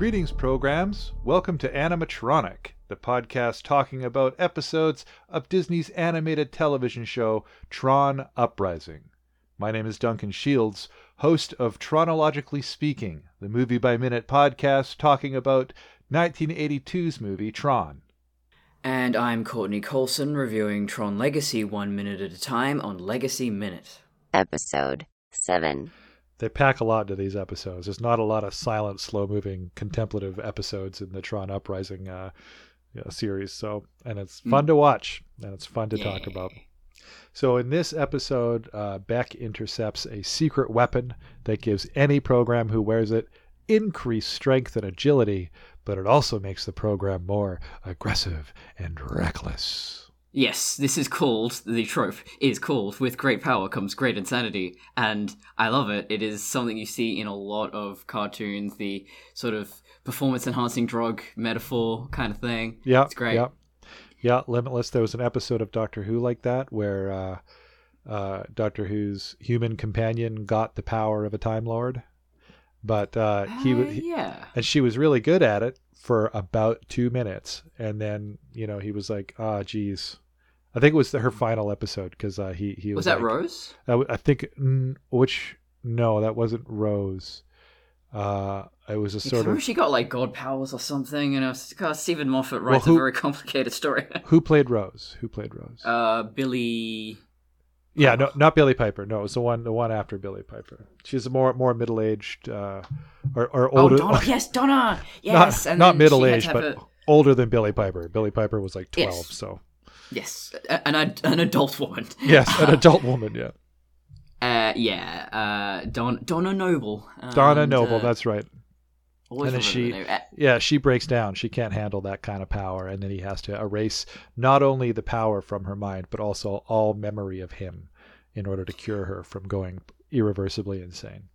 Greetings, programs. Welcome to Animatronic, the podcast talking about episodes of Disney's animated television show Tron Uprising. My name is Duncan Shields, host of Tronologically Speaking, the movie by minute podcast talking about 1982's movie Tron. And I'm Courtney Colson reviewing Tron Legacy one minute at a time on Legacy Minute. Episode 7. They pack a lot into these episodes. There's not a lot of silent, slow moving, contemplative episodes in the Tron Uprising uh, you know, series. So, and it's fun to watch and it's fun to talk about. So, in this episode, uh, Beck intercepts a secret weapon that gives any program who wears it increased strength and agility, but it also makes the program more aggressive and reckless. Yes, this is called, the trope is called, with great power comes great insanity. And I love it. It is something you see in a lot of cartoons, the sort of performance enhancing drug metaphor kind of thing. Yeah, It's great. Yeah, yeah. Limitless. There was an episode of Doctor Who like that where uh, uh, Doctor Who's human companion got the power of a Time Lord, but uh, he, Uh, wa- he yeah. and she was really good at it for about two minutes, and then you know he was like, "Ah, geez." I think it was her final episode because uh, he he was, Was that like- Rose? I think mm, which no, that wasn't Rose. Uh, it was a sort of she got like god powers or something, and uh, God, Steven Moffat writes who- a very complicated story. who played Rose? Who played Rose? uh, Billie. Yeah, no, not Billie Piper. No, it was the one, the one after Billie Piper. She's a more, more middle aged, uh, or, or Oh, older. Donna. Yes, Donna. Yes, not and not middle aged, but a- older than Billie Piper. Billie Piper was like twelve, Yes. so Yes, an an adult woman. yes, an adult woman. Yeah, Uh, yeah, uh, Don Donna Noble. Donna Noble. uh, that's right. and then she-. Uh, Yeah, she breaks down. She can't handle that kind of power, and then he has to erase not only the power from her mind, but also all memory of him, in order to cure her from going irreversibly insane.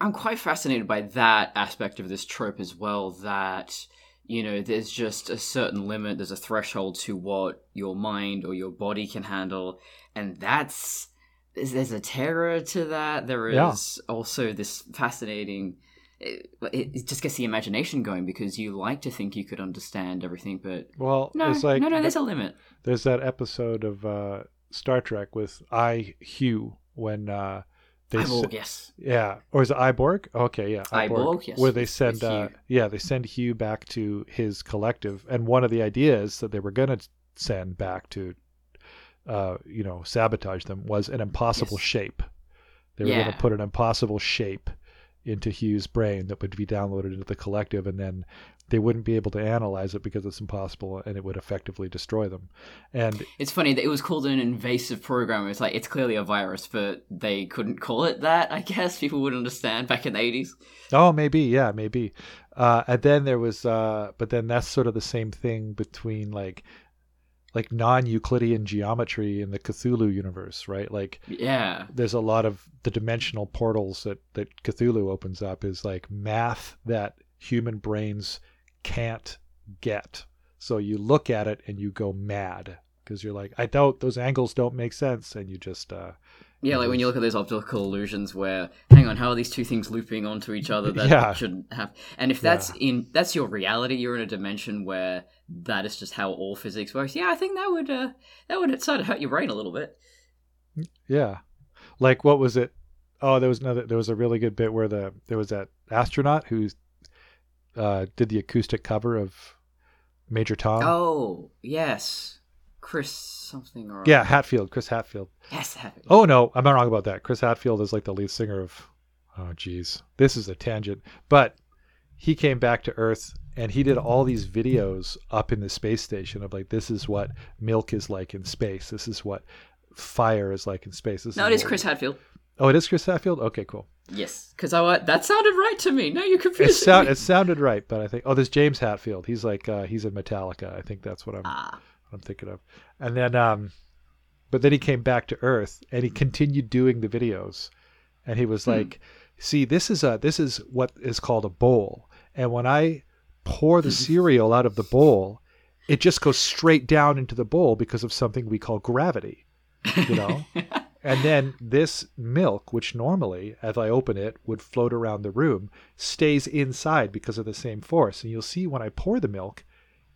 I'm quite fascinated by that aspect of this trope as well. That you know, there's just a certain limit. There's a threshold to what your mind or your body can handle, and that's there's, a terror to that. There is Yeah. also this fascinating. It, it just gets the imagination going because you like to think you could understand everything, but Well, no, it's like no, no. There's a limit. There's that episode of uh, Star Trek with I Hugh when uh, they Cyborg, yes. yeah, or is it Iborg? Okay, yeah, Iborg, yes, Where they send uh, yeah they send Hugh back to his collective, and one of the ideas that they were gonna send back to, uh, you know, sabotage them was an impossible Yes. shape. They were Yeah. gonna put an impossible shape into Hugh's brain that would be downloaded into the collective, and then they wouldn't be able to analyze it because it's impossible, and it would effectively destroy them. And It's funny that it was called an invasive program. It's like it's clearly a virus, but they couldn't call it that. I guess people would understand back in the eighties. Oh, maybe, yeah, maybe. Uh, and then there was, uh, but then that's sort of the same thing between like, like non-Euclidean geometry in the Cthulhu universe, right? Like, Yeah, there's a lot of the dimensional portals that that Cthulhu opens up is like math that human brains can't get. So you look at it and you go mad because you're like, I don't, those angles don't make sense, and you just, uh, yeah. Like when you look at those optical illusions, where hang on, how are these two things looping onto each other? That Yeah. shouldn't have. And if that's in that's your reality, you're in a dimension where that is just how all physics works. Yeah, I think that would uh, that would sort of hurt your brain a little bit. Yeah. Like what was it? Oh, there was another there was a really good bit where the there was that astronaut who uh did the acoustic cover of Major Tom. Oh yes, Chris something or Yeah, Hadfield, Chris Hadfield. yes, that- Oh no, I'm not wrong about that. Chris Hadfield is like the lead singer of Oh geez. This is a tangent. But he came back to Earth and he did all these videos up in the space station of like this is what milk is like in space. This is what fire is like in space. This No, it is Chris Hadfield. Oh, it is Chris Hadfield? Okay, cool. Yes, because I that sounded right to me. No, you It, confused sound, me. it sounded right, but I think oh, there's James Hatfield. He's like uh, he's in Metallica. I think that's what I'm Ah, I'm thinking of. And then um, but then he came back to Earth and he hmm. continued doing the videos, and he was hmm. like, "See, this is a this is what is called a bowl, and when I pour the mm-hmm. cereal out of the bowl, it just goes straight down into the bowl because of something we call gravity." You know. And then this milk, which normally, as I open it, would float around the room, stays inside because of the same force. And you'll see when I pour the milk,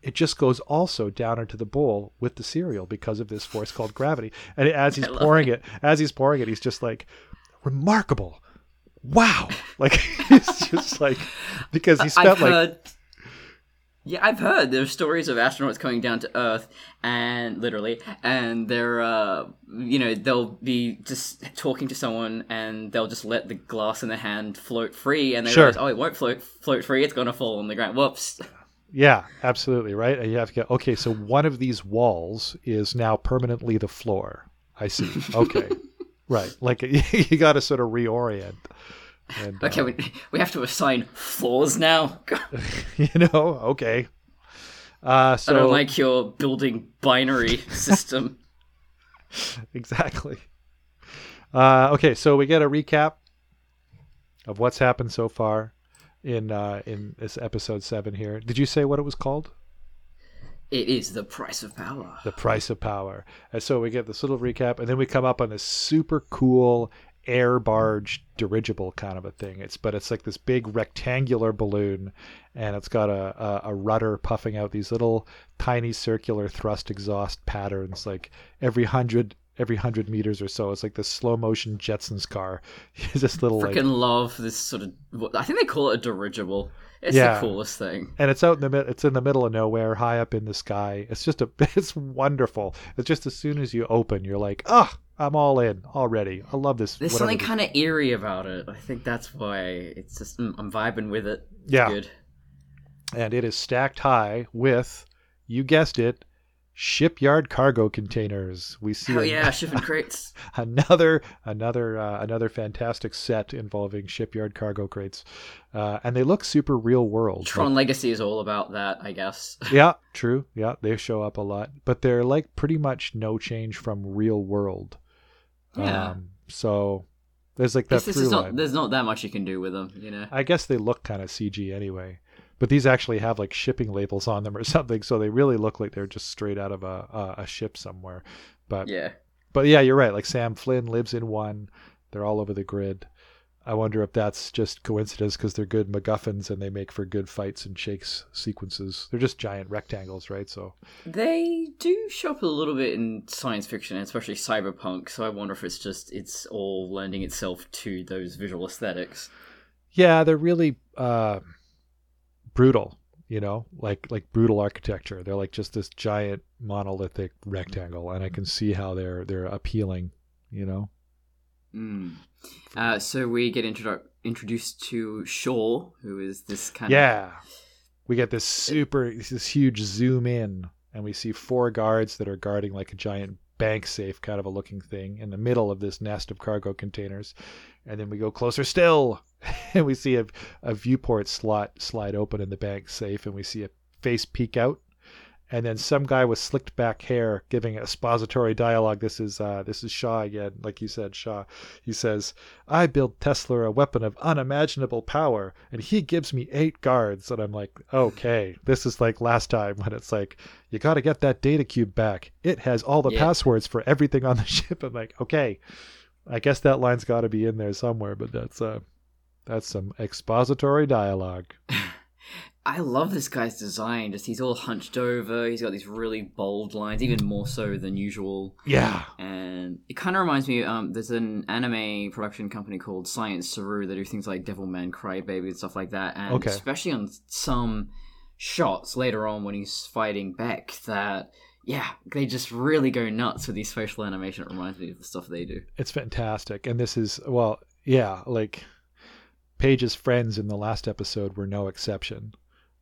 it just goes also down into the bowl with the cereal because of this force called gravity. And as he's pouring it, as he's pouring it, he's just like, remarkable. Wow. Like, he's just like, because he spent I've like, heard. Yeah, I've heard there's stories of astronauts coming down to Earth and literally, and they're, uh, you know, they'll be just talking to someone and they'll just let the glass in their hand float free, and they Sure. realize, oh, it won't float float free, it's gonna fall on the ground. Whoops. Yeah, absolutely, right? And you have to okay, so one of these walls is now permanently the floor. I see. Okay. right. Like you got to sort of reorient. And Okay, uh, we, we have to assign floors now. You know, okay. Uh I don't like your building binary system. exactly. Uh okay, so we get a recap of what's happened so far in uh in this episode 7 here. Did you say what it was called? it is the price of power. the price of power. And so we get this little recap, and then we come up on this super cool air barge dirigible kind of a thing. It's but it's like this big rectangular balloon, and it's got a, a, a rudder puffing out these little tiny circular thrust exhaust patterns, like every hundred every hundred meters or so. It's like this slow motion Jetsons car. this little like Freaking love this sort of. I think they call it a dirigible. It's Yeah. the coolest thing. and it's out in the mid- it's in the middle of nowhere high up in the sky it's just a it's wonderful it's just as soon as you open you're like ah i'm all in already i love this There's something kind of eerie about it. I think that's why it's just mm, I'm vibing with it. It's Yeah. good. and it is stacked high with you guessed it shipyard cargo containers we see Hell an- yeah, shipping crates. another another uh, another fantastic set involving shipyard cargo crates uh, and they look super real world Tron Legacy is all about that, I guess. yeah, true. Yeah, they show up a lot, but they're like pretty much no change from real world. Yeah. Um, so there's like that is not, there's not that much you can do with them, you know. I guess they look kind of CG anyway, but these actually have like shipping labels on them or something, so they really look like they're just straight out of a a, a ship somewhere. But Yeah. but yeah, you're right. Like Sam Flynn lives in one. They're all over the grid. I wonder if that's just coincidence because they're good MacGuffins and they make for good fights and shakes sequences. They're just giant rectangles, right? So They do show up a little bit in science fiction, especially cyberpunk. So I wonder if it's just it's all lending itself to those visual aesthetics. yeah, they're really uh, brutal. You know, like like brutal architecture. They're like just this giant monolithic rectangle, and I can see how they're they're appealing. You know, Mm. Uh, so we get introdu- introduced to Shaw, who is this kind of yeah. We get this super this huge zoom in, and we see four guards that are guarding like a giant bank safe kind of a looking thing in the middle of this nest of cargo containers. And then we go closer still, and we see a, a viewport slot slide open in the bank safe, and we see a face peek out. And then some guy with slicked back hair giving expository dialogue. This is uh, this is Shaw again, like you said, Shaw. He says, "I built Tesler a weapon of unimaginable power, and he gives me eight guards." And I'm like, "Okay, this is like last time when it's like you got to get that data cube back. It has all the Yeah. passwords for everything on the ship." I'm like, "Okay, I guess that line's got to be in there somewhere." But that's uh, that's some expository dialogue. I love this guy's design. Just he's all hunched over. He's got these really bold lines, even more so than usual. Yeah, And it kind of reminds me. Um, there's an anime production company called Science Saru that do things like Devilman Crybaby and stuff like that. And Okay. especially on some shots later on when he's fighting Beck, that yeah, they just really go nuts with these facial animation. It reminds me of the stuff they do. it's fantastic. And this is well, yeah, like Paige's friends in the last episode were no exception,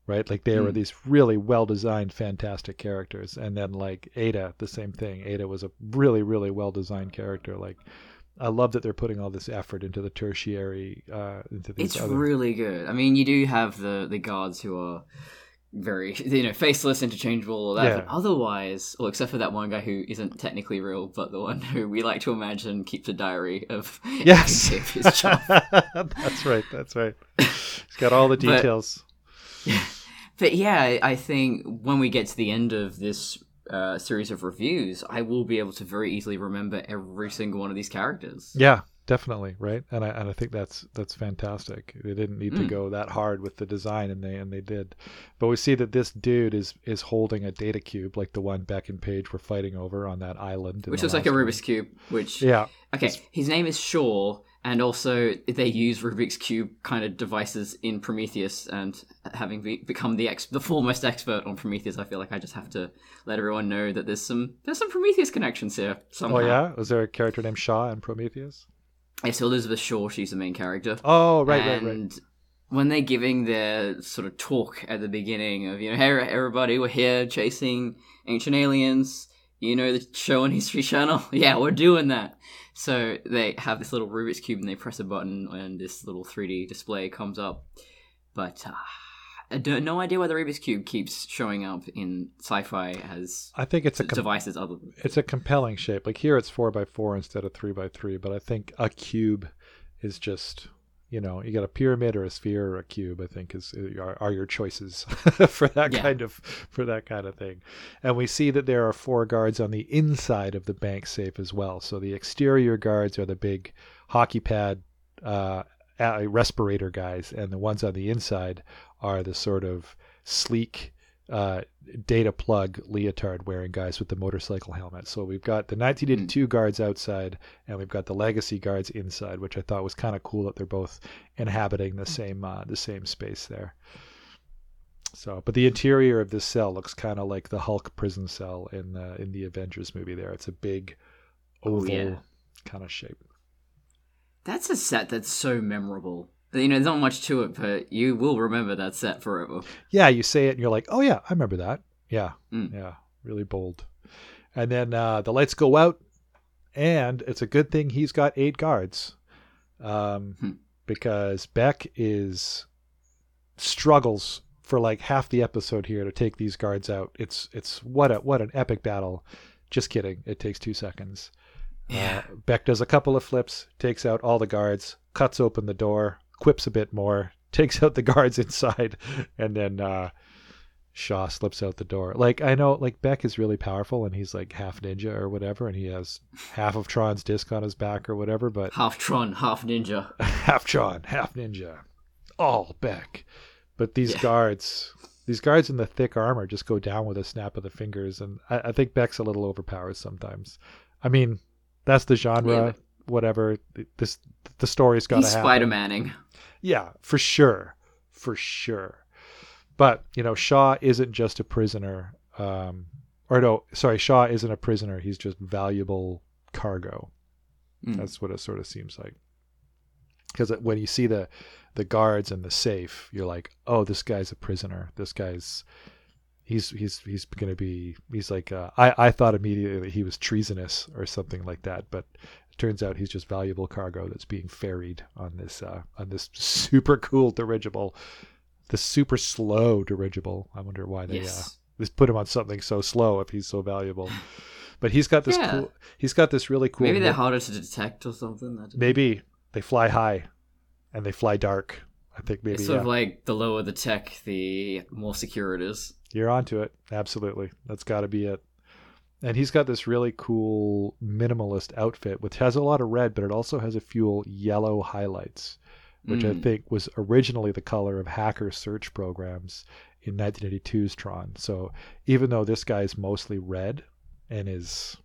right? Like they were Mm. these really well designed, fantastic characters, and then like Ada, the same thing. Ada was a really, really well designed character. Like I love that they're putting all this effort into the tertiary, uh, into these It's other. really good. I mean, you do have the the guards who are very you know faceless, interchangeable, all that. Yeah. But otherwise, well, except for that one guy who isn't technically real, but the one who we like to imagine keeps a diary of Yes, every tip of his job. that's right. That's right. He's got all the But- details. But yeah, I- I think when we get to the end of this uh, series of reviews, I will be able to very easily remember every single one of these characters. Yeah, definitely, right? And I and I think that's that's fantastic. They didn't need to Mm. go that hard with the design, and they and they did. But we see that this dude is is holding a data cube, like the one Beck and Paige were fighting over on that island. Which looks like a one. Rubik's Cube, which Yeah, Okay, his name is Shaw, and also they use Rubik's cube kind of devices in Prometheus. And having be- become the ex- the foremost expert on Prometheus, I feel like I just have to let everyone know that there's some there's some Prometheus connections here somehow. Oh yeah, was there a character named Shaw in Prometheus? Yeah, so Elizabeth Shaw, she's the main character. Oh right, right, right. and when they're giving their sort of talk at the beginning of, you know, hey, everybody, we're here chasing ancient aliens, you know, the show on History Channel. yeah, we're doing that. So they have this little Rubik's Cube and they press a button and this little 3D display comes up. But uh, I don't, no idea why the Rubik's Cube keeps showing up in sci fi as I think it's a com- devices other than. it's a compelling shape. Like here, it's four by four instead of three by three. But I think a cube is just you know you got a pyramid or a sphere or a cube. I think is are, are your choices for that Yeah. kind of for that kind of thing. And we see that there are four guards on the inside of the bank safe as well. So the exterior guards are the big hockey pad. Uh, uh, respirator guys, and the ones on the inside are the sort of sleek uh, data plug leotard wearing guys with the motorcycle helmet. So we've got the 1982 guards outside, and we've got the legacy guards inside, which I thought was kind of cool that they're both inhabiting the same uh, the same space there. So, but the interior of this cell looks kind of like the Hulk prison cell in the in the Avengers movie. There, it's a big Oh, oval yeah. kind of shape. That's a set that's so memorable. You know, there's not much to it, but you will remember that set forever. yeah, you say it and you're like, oh yeah, I remember that. Yeah, Mm. yeah, really bold. And then uh, the lights go out, and it's a good thing he's got eight guards, um, Hmm. because Beck is struggles for like half the episode here to take these guards out. It's it's what a what an epic battle. Just kidding. It takes two seconds. Yeah. Uh, Beck does a couple of flips, takes out all the guards, cuts open the door, quips a bit more, takes out the guards inside, and then uh, Shaw slips out the door. Like I know, like Beck is really powerful, and he's like half ninja or whatever, and he has half of Tron's disc on his back or whatever, but half Tron, half Ninja. half Tron, half ninja, all Beck. But these Yeah. guards, these guards in the thick armor just go down with a snap of the fingers, and I, I think Beck's a little overpowered sometimes. I mean, that's the genre. Whatever. This the story's got to happen. Spider Manning. Yeah, for sure, for sure. But you know, Shaw isn't just a prisoner. Um, or no, sorry, Shaw isn't a prisoner. He's just valuable cargo. Mm. That's what it sort of seems like. Because when you see the the guards and the safe, you're like, oh, this guy's a prisoner. This guy's he's he's he's going to be he's like uh, I I thought immediately that he was treasonous or something like that, but turns out he's just valuable cargo that's being ferried on this uh, on this super cool dirigible, the super slow dirigible. I wonder why they uh, Yes. just put him on something so slow if he's so valuable. But he's got this Yeah. cool. He's got this really cool. Maybe they're mo- harder to detect or something. Don't know. Maybe they fly high, and they fly dark. I think maybe It's sort yeah. of like the lower the tech, the more secure it is. You're onto it. Absolutely. That's got to be it. And he's got this really cool minimalist outfit, which has a lot of red, but it also has a few yellow highlights, which I Mm. think was originally the color of hacker search programs in 1982's Tron. So even though this guy is mostly red and is,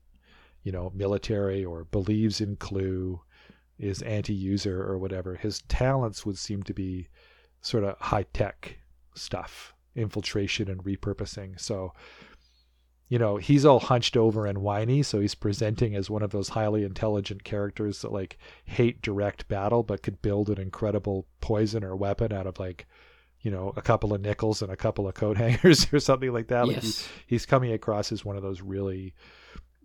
you know, military or believes in Clu, is anti-user or whatever, his talents would seem to be sort of high-tech stuff, infiltration and repurposing. So, you know, he's all hunched over and whiny, so he's presenting as one of those highly intelligent characters that like hate direct battle but could build an incredible poison or weapon out of like, you know, a couple of nickels and a couple of coat hangers or something like that. Like he, yes. he's coming across as one of those really,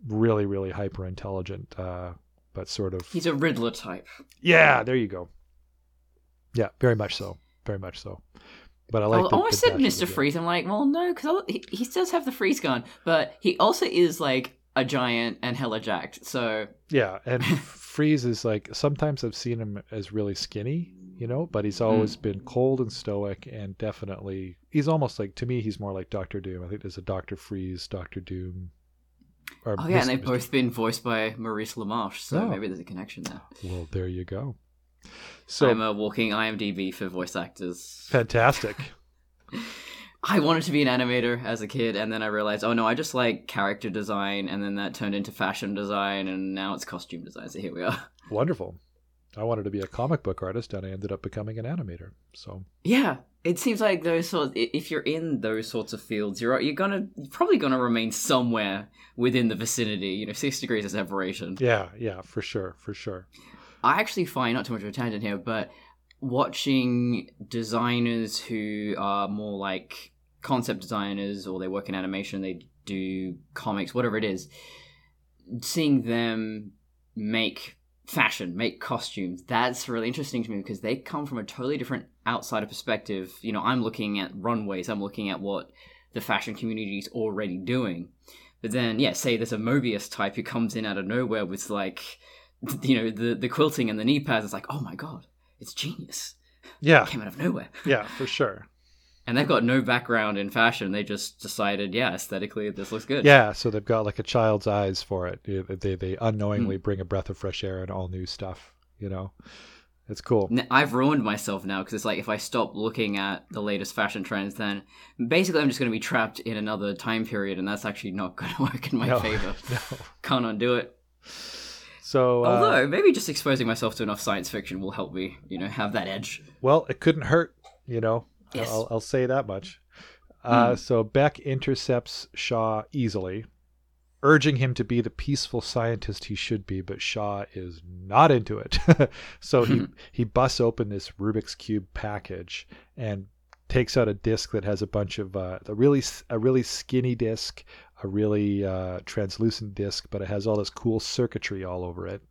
really, really hyper intelligent, uh, but sort of He's a Riddler type. yeah. There you go. Yeah, very much so. Very much so. But I like. I the- almost the said dash of the Mr. Freeze. I'm like, well, no, because he, he does have the freeze gun, but he also is like a giant and hella jacked. So Yeah, and Freeze is like sometimes I've seen him as really skinny, you know, but he's always mm. been cold and stoic and definitely he's almost like to me he's more like Doctor Doom. I think there's a Doctor Freeze, Doctor Doom. or Oh yeah, and they've both been voiced by Maurice LaMarche, so Oh. maybe there's a connection there. Well, there you go. So I'm a walking IMDb for voice actors. fantastic. I wanted to be an animator as a kid, and then I realized, oh no, I just like character design, and then that turned into fashion design, and now it's costume design. So here we are. Wonderful. I wanted to be a comic book artist, and I ended up becoming an animator. So Yeah, it seems like those sorts. If you're in those sorts of fields, you're you're gonna you're probably gonna remain somewhere within the vicinity. You know, six degrees of separation. yeah, yeah, for sure, for sure. I actually find not too much of a tangent here, but watching designers who are more like concept designers or they work in animation, they do comics, whatever it is, seeing them make fashion, make costumes, that's really interesting to me because they come from a totally different outsider perspective. You know, I'm looking at runways, I'm looking at what the fashion community is already doing. But then, yeah, say there's a Moebius type who comes in out of nowhere with like, you know, the the quilting and the knee pads. It's like, oh my god, it's genius! Yeah, Came out of nowhere. yeah, for sure. And they've got no background in fashion. They just decided, yeah, aesthetically, this looks good. Yeah, so they've got like a child's eyes for it. They they unknowingly hmm. bring a breath of fresh air and all new stuff. You know, it's cool. I've ruined myself now because it's like if I stop looking at the latest fashion trends, then basically I'm just going to be trapped in another time period, and that's actually not going to work in my No, favor. no. Can't undo it. So, uh, Although maybe just exposing myself to enough science fiction will help me, you know, have that edge. well, it couldn't hurt. You know, Yes. I'll, I'll say that much. Uh, Hmm. So Beck intercepts Shaw easily, urging him to be the peaceful scientist he should be, but Shaw is not into it. so he he busts open this Rubik's cube package and takes out a disc that has a bunch of uh, a really a really skinny disc, a really uh, translucent disc, but it has all this cool circuitry all over it.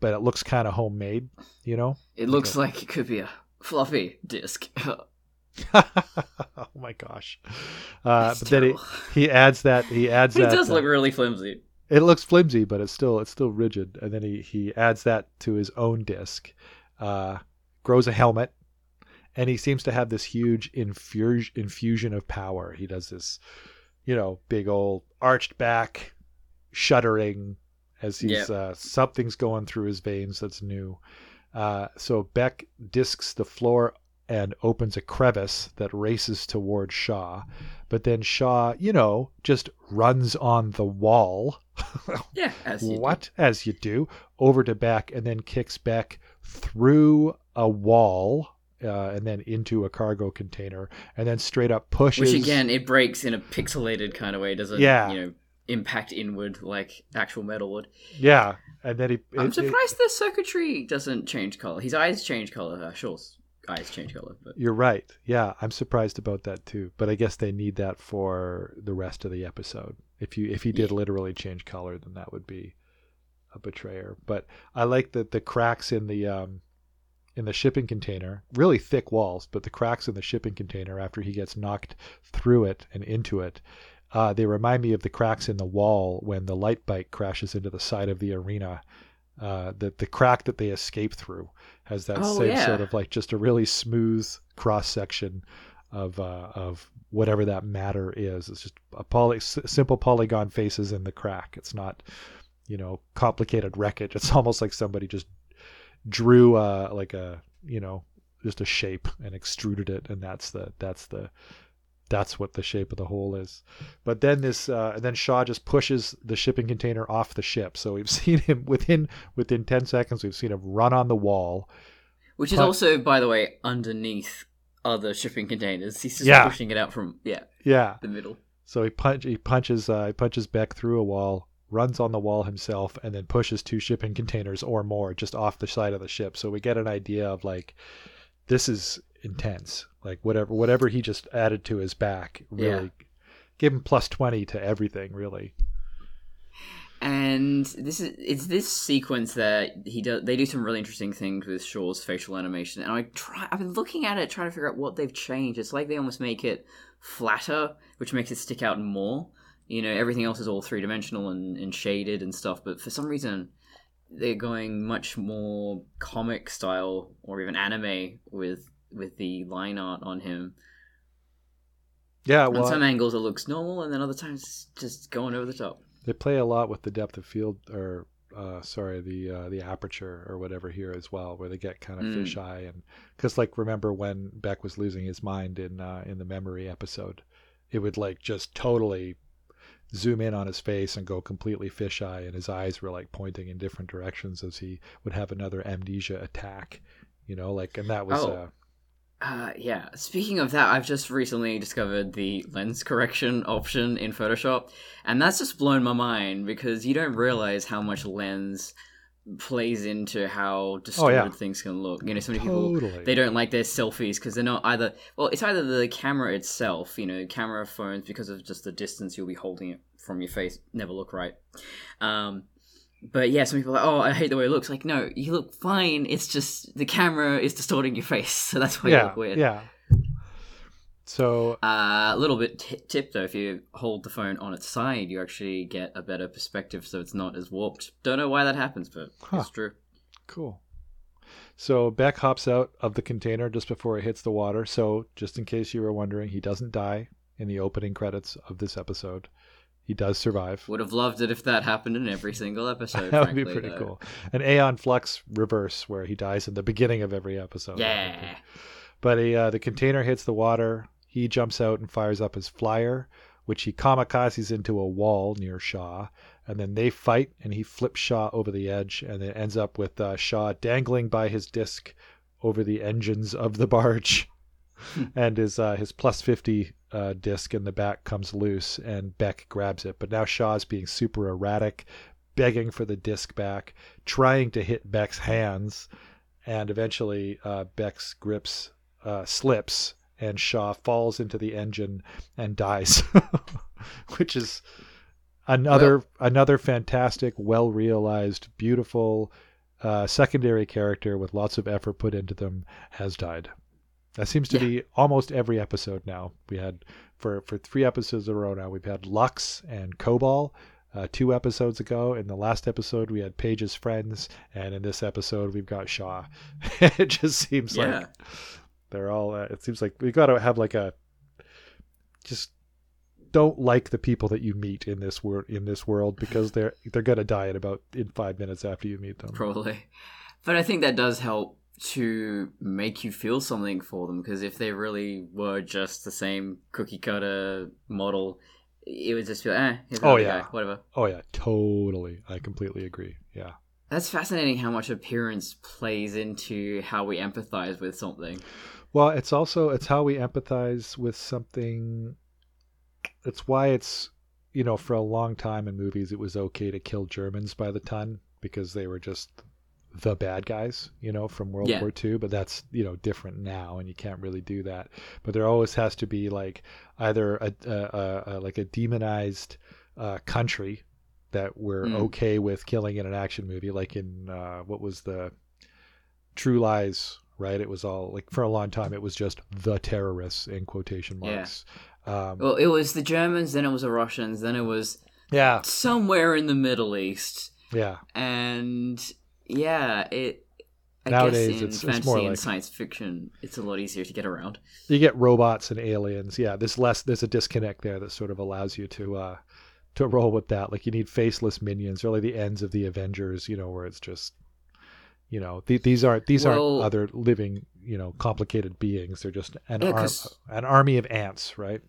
But it looks kind of homemade, you know. It looks like it could be a fluffy disc. oh my gosh! Uh, but then he, he adds that he adds it that it does uh, look really flimsy. it looks flimsy, but it's still it's still rigid. And then he he adds that to his own disc, uh, grows a helmet, and he seems to have this huge infuse, infusion of power. He does this, you know, big old arched back, shuddering as he's uh, something's going through his veins that's new. Uh, so Beck discs the floor and opens a crevice that races toward Shaw, but then Shaw, you know, just runs on the wall. Yeah, as you do. what as you do over to Beck and then kicks Beck through a wall uh, and then into a cargo container and then straight up pushes Which again, it breaks in a pixelated kind of way. Doesn't Yeah. you know impact inward like actual metal would. yeah and then he I'm it- it- surprised the circuitry doesn't change color. His eyes change color. Uh, Shaw's eyes change color, but you're right yeah i'm surprised about that too but i guess they need that for the rest of the episode if you if he did Yeah. literally change color then that would be a betrayer but i like that the cracks in the um in the shipping container really thick walls but the cracks in the shipping container after he gets knocked through it and into it uh, they remind me of the cracks in the wall when the light bike crashes into the side of the arena uh, the the crack that they escape through has that Oh, same yeah. sort of like just a really smooth cross section of uh, of whatever that matter is. It's just a poly, simple polygon faces in the crack. It's not you know complicated wreckage. It's almost like somebody just drew uh, like a you know just a shape and extruded it, and that's the that's the that's what the shape of the hole is. But then this, uh, and then Shaw just pushes the shipping container off the ship. So we've seen him within within ten seconds. We've seen him run on the wall. which is But- also, by the way, underneath other shipping containers. He's just Yeah. pushing it out from yeah Yeah. the middle. So he punch he punches uh, he punches Beck through a wall, runs on the wall himself, and then pushes two shipping containers or more just off the side of the ship. So we get an idea of like this is intense. Like whatever whatever he just added to his back really give him plus twenty to everything. Really. And this is it's this sequence that he does. They do some really interesting things with Shaw's facial animation, and I try. I've been looking at it, trying to figure out what they've changed. It's like they almost make it flatter, which makes it stick out more. You know, everything else is all three dimensional and, and shaded and stuff, but for some reason, they're going much more comic style or even anime with with the line art on him. Yeah, On well, some angles it looks normal, and then other times it's just going over the top. they play a lot with the depth of field, or uh, sorry, the uh, the aperture or whatever here as well, where they get kind of Mm. fisheye, and because like remember when Beck was losing his mind in uh, in the memory episode, it would like just totally zoom in on his face and go completely fisheye, and his eyes were like pointing in different directions as he would have another amnesia attack, you know, like and that was Oh. uh, Uh, yeah. Speaking of that, I've just recently discovered the lens correction option in Photoshop, and that's just blown my mind because you don't realize how much lens plays into how distorted Oh, yeah. things can look. You know, so many people they don't like their selfies because they're not either. Well, it's either the camera itself, you know, camera phones because of just the distance you'll be holding it from your face never look right. Um, but yeah, some people are like, oh, I hate the way it looks. Like, no, you look fine. It's just the camera is distorting your face, so that's why you look weird. yeah. So Uh, a little bit t- tip though, if you hold the phone on its side, you actually get a better perspective, so it's not as warped. Don't know why that happens, but Huh. it's true. Cool. So Beck hops out of the container just before it hits the water. So, just in case you were wondering, he doesn't die in the opening credits of this episode. He does survive. Would have loved it if that happened in every single episode. that would be pretty though. cool. An Aeon Flux reverse where he dies in the beginning of every episode. That would be- Yeah. But he, uh, the container hits the water. He jumps out and fires up his flyer, which he kamikazes into a wall near Shaw. And then they fight, and he flips Shaw over the edge, and it ends up with uh, Shaw dangling by his disc over the engines of the barge. and his uh, his plus 50 uh, disc in the back comes loose, and Beck grabs it. But now Shaw's being super erratic, begging for the disc back, trying to hit Beck's hands, and eventually uh, Beck's grips uh, slips and Shaw falls into the engine and dies, which is another another fantastic, well realized, beautiful uh, secondary character with lots of effort put into them has died. That seems to Yeah. be almost every episode now. We had for for three episodes in a row now. We've had Lux and Cobol. Uh, two episodes ago, in the last episode, we had Paige's friends, and in this episode, we've got Shaw. it just seems Yeah. like they're all. Uh, it seems like we got to have like a just don't like the people that you meet in this world in this world because they're they're gonna die in about in five minutes after you meet them. Probably. But I think that does help to make you feel something for them because if they really were just the same cookie cutter model, it would just be like, eh, Oh, yeah. guy, whatever. Oh yeah, totally. I completely agree. Yeah. That's fascinating how much appearance plays into how we empathize with something. Well, it's also it's how we empathize with something. It's why it's you know for a long time in movies it was okay to kill Germans by the ton because they were just the bad guys, you know, from World Yeah. War II. But that's you know different now, and you can't really do that. But there always has to be like either a, a, a, a like a demonized uh, country that we're Mm. okay with killing in an action movie, like in uh, what was the True Lies, right? It was all like for a long time it was just the terrorists in quotation Yeah. marks. Um, Well, it was the Germans, then it was the Russians, then it was yeah, somewhere in the Middle East. yeah, And yeah, it. I Nowadays, guess in it's- it's fantasy more and like- science fiction, it's a lot easier to get around. you get robots and aliens. Yeah, there's less. There's a disconnect there that sort of allows you to uh, to roll with that. Like you need faceless minions, or like the ends of the Avengers. You know, where it's just. You know, th- these aren't these Well- aren't other living, you know, complicated beings. They're just an Yeah, ar- an army of ants, right?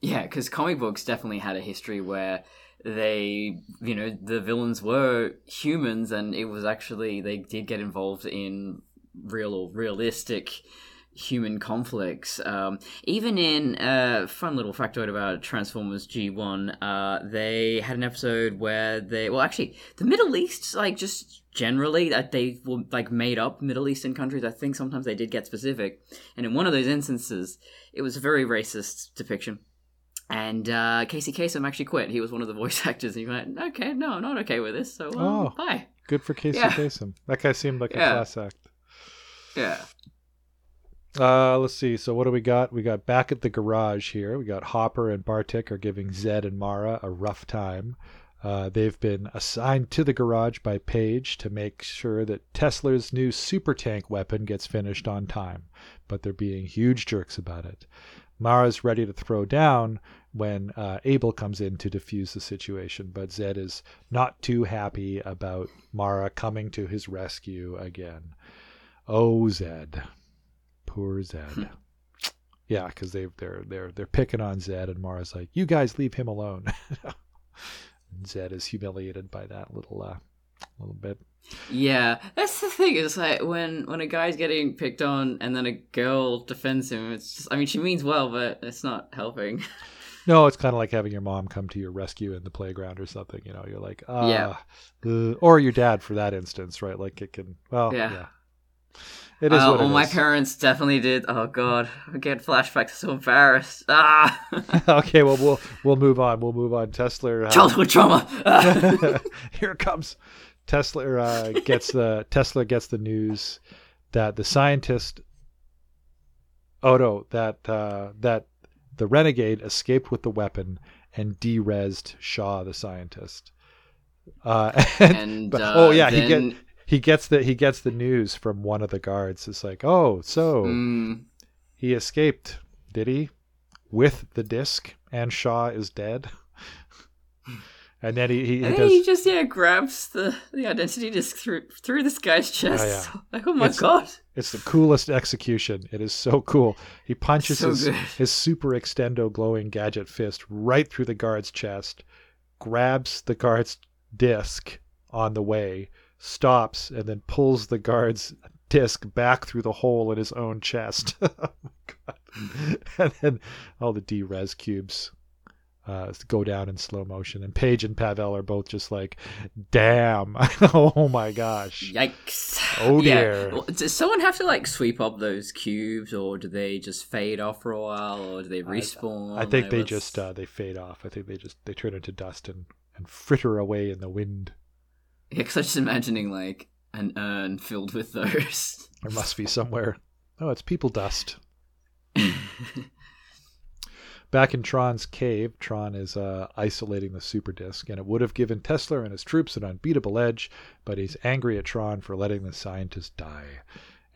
Yeah, because comic books definitely had a history where they, you know, the villains were humans, and it was actually they did get involved in real or realistic human conflicts. Um, even in a uh, fun little factoid about Transformers G1, uh, they had an episode where they, well, actually, the Middle East, like just generally, that they were like made up Middle Eastern countries. I think sometimes they did get specific, and in one of those instances, it was a very racist depiction. And uh, Casey Kasem actually quit. He was one of the voice actors, and he went, "Okay, no, I'm not okay with this. So, um, Oh. bye." Good for Casey Yeah. Kasem. That guy seemed like a class act. Yeah. Uh, let's see. So what do we got? We got back at the garage here. We got Hopper and Bartik are giving Zed and Mara a rough time. Uh, they've been assigned to the garage by Paige to make sure that Tesler's new super tank weapon gets finished on time, but they're being huge jerks about it. Mara's ready to throw down when uh, Able comes in to defuse the situation, but Zed is not too happy about Mara coming to his rescue again. Oh, Zed, poor Zed. yeah, because they they're they're they're picking on Zed, and Mara's like, "You guys leave him alone." Zed is humiliated by that little uh, little bit. Yeah, that's the thing. Is like when when a guy's getting picked on and then a girl defends him. It's just, I mean, she means well, but it's not helping. No, it's kind of like having your mom come to your rescue in the playground or something. You know, you're like, ah, Yeah. uh, or your dad for that instance, right? Like it can, well, yeah, Yeah. It is Uh, what well, my is. parents definitely did. Oh god, I get flashbacks. So embarrassed. Ah, okay, well, we'll we'll move on. We'll move on. Tesler. Uh, childhood trauma. Here it comes. Tesler uh, gets the Tesler gets the news that the scientist. Oh no! That uh, that the renegade escaped with the weapon and derezzed Shaw, the scientist. Uh, and, and but- uh, oh yeah, he get he gets the he gets the news from one of the guards. It's like, oh, so mm, he escaped, did he? With the disc, and Shaw is dead. and then he he, he and does. he just yeah grabs the the identity disc through through this guy's chest. yeah. Like oh my It's- god. It's the coolest execution. It is so cool. He punches So his, good. his super extendo glowing gadget fist right through the guard's chest, grabs the guard's disc on the way, stops, and then pulls the guard's disc back through the hole in his own chest. oh my god. And then all the D-res cubes uh, go down in slow motion. And Paige and Pavel are both just like, damn. oh my gosh. Yikes! Oh, Yeah. dear. Well, Does someone have to like sweep up those cubes, or do they just fade off for a while, or do they respawn? I think Like, they what's- just uh, they fade off. I think they just they turn into dust and, and fritter away in the wind. Yeah, because I'm just imagining like an urn filled with those. There must be somewhere. Oh, it's people dust. Back in Tron's cave, Tron is uh, isolating the super disk, and it would have given Tesler and his troops an unbeatable edge, but he's angry at Tron for letting the scientist die.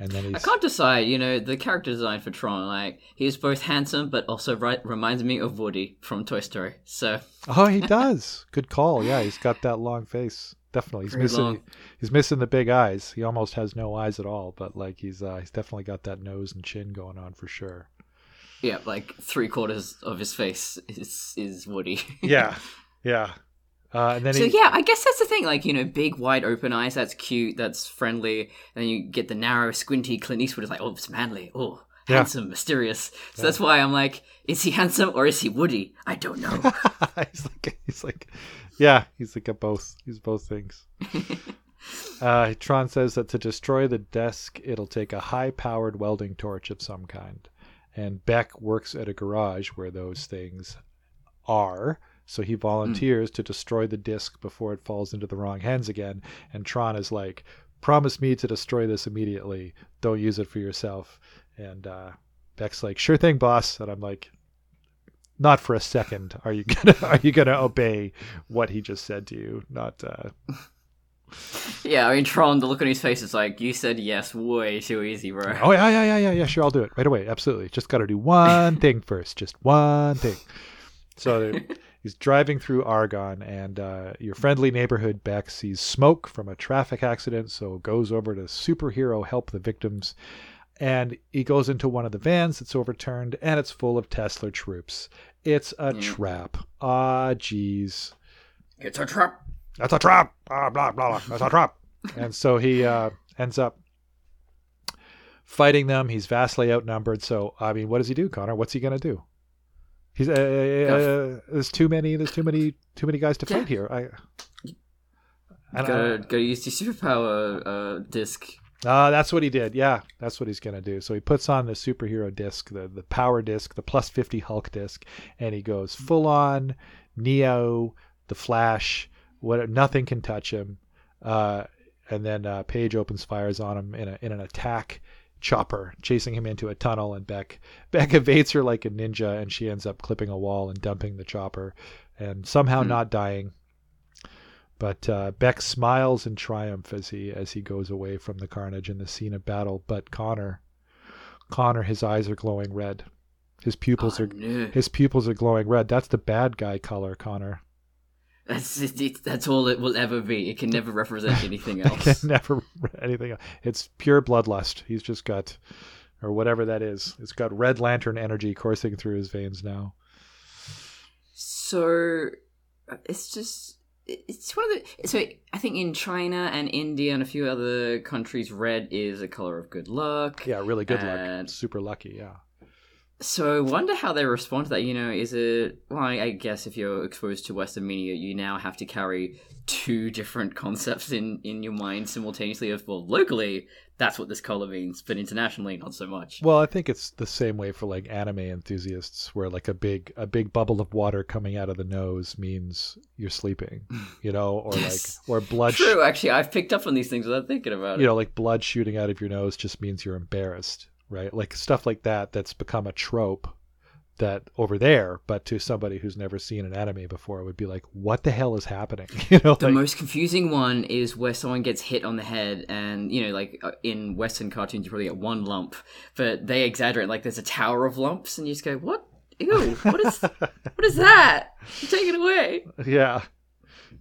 And then he's... I can't decide. You know, the character design for Tron, like he's both handsome, but also right, reminds me of Woody from Toy Story. So oh, he does. Good call. Yeah, he's got that long face. Definitely, he's Very missing. long. He's missing the big eyes. He almost has no eyes at all. But like he's uh, he's definitely got that nose and chin going on for sure. yeah, like three quarters of his face is is Woody. Yeah, yeah. Uh, and then So he, yeah, I guess that's the thing. Like you know, big wide open eyes. That's cute. That's friendly. And then you get the narrow, squinty Clint Eastwood is like, oh, it's manly. Oh, Yeah. handsome, mysterious. So that's why I'm like, is he handsome or is he Woody? I don't know. he's like he's like yeah he's like a both he's both things. Uh, tron says that to destroy the desk it'll take a high powered welding torch of some kind. And beck works at a garage where those things are so he volunteers to destroy the disc before it falls into the wrong hands again. And tron is like promise me to destroy this immediately. Don't use it for yourself. And uh, beck's like sure thing boss. And i'm like not for a second are you gonna are you gonna obey what he just said to you not uh yeah, I mean, Tron. The look on his face is like, you said yes way too easy, bro. oh yeah yeah yeah yeah yeah sure i'll do it right away absolutely just gotta do one thing first just one thing so he's driving through argon and uh, your friendly neighborhood beck sees smoke from a traffic accident so goes over to superhero help the victims and he goes into one of the vans that's overturned and it's full of tesler troops it's a Yeah. trap ah jeez It's a trap. that's a trap. Ah, blah blah. blah. That's a trap. and so he uh, ends up fighting them. He's vastly outnumbered. So I mean, what does he do, Connor? What's he gonna do? He's uh, uh, there's too many. There's too many. Too many guys to Yeah. fight here. I. And, Go, gotta use the superpower uh, disc. Uh, that's what he did. Yeah, that's what he's gonna do. So he puts on the superhero disc, the the power disc, the plus fifty Hulk disc, and he goes full on Neo, the Flash. What nothing can touch him. Uh, and then uh, Paige opens fires on him in a in an attack chopper, chasing him into a tunnel. And Beck Beck evades her like a ninja, and she ends up clipping a wall and dumping the chopper, and somehow Hmm. not dying. But uh, Beck smiles in triumph as he as he goes away from the carnage and the scene of battle. But Connor, Connor, his eyes are glowing red. His pupils Oh, are no. his pupils are glowing red. That's the bad guy color, Connor. That's it, it- that's all it will ever be. It can never represent anything I can never anything. else. It's pure bloodlust. He's just got, or whatever that is. It's got red lantern energy coursing through his veins now. So it's just it's one of the so I think in China and India and a few other countries, red is a color of good luck. Yeah, really good luck. Super lucky. Yeah. So I wonder how they respond to that. You know, is it well? I guess if you're exposed to Western media, you now have to carry two different concepts in in your mind simultaneously. Of well, locally, that's what this color means, but internationally, not so much. Well, I think it's the same way for like anime enthusiasts, where like a big a big bubble of water coming out of the nose means you're sleeping, you know, or Yes. like or blood. sh- True, actually, I've picked up on these things without thinking about it. you know, like blood shooting out of your nose just means you're embarrassed, right? Like stuff like that that's become a trope that over there, but to somebody who's never seen an anime before it would be like, what the hell is happening? You know, The like, most confusing one is where someone gets hit on the head, and you know, like uh, in Western cartoons, you probably get one lump, but they exaggerate. Like there's a tower of lumps, and you just go, "What? Ew! What is? what is that? Take it away!" yeah.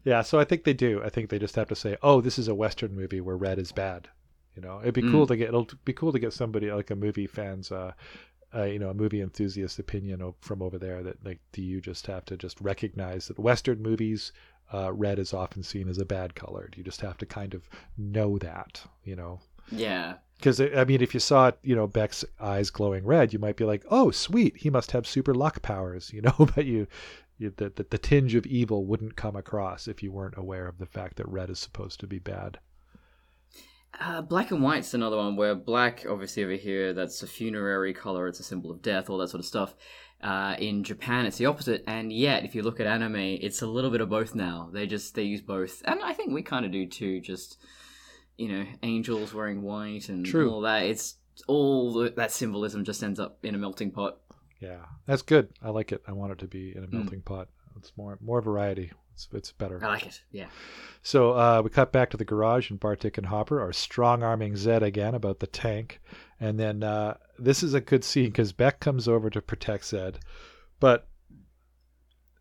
Yeah, so I think they do. I think they just have to say, "Oh, this is a western movie where red is bad." You know, it'd be Mm. cool to get it'll be cool to get somebody like a movie fans uh uh, you know, a movie enthusiast opinion from over there that like, do you just have to just recognize that Western movies, uh, red is often seen as a bad color. You just have to kind of know that, you know, Yeah, because I mean, if you saw you know Beck's eyes glowing red, you might be like, "Oh, sweet, he must have super luck powers," you know. but you, you the, the the tinge of evil wouldn't come across if you weren't aware of the fact that red is supposed to be bad. Uh, black and white's another one where black, obviously over here, that's a funerary color. It's a symbol of death, all that sort of stuff. Uh, in Japan, it's the opposite, and yet if you look at anime, it's a little bit of both now. They just they use both, and I think we kind of do too. Just you know, angels wearing white and True. all that. It's all the, that symbolism just ends up in a melting pot. Yeah, that's good. I like it. I want it to be in a Mm. melting pot. It's more more variety. It's it's better. I like it. Yeah. So uh, we cut back to the garage, and Bartik and Hopper are strong arming Zed again about the tank. And then uh, this is a good scene because Beck comes over to protect Zed, but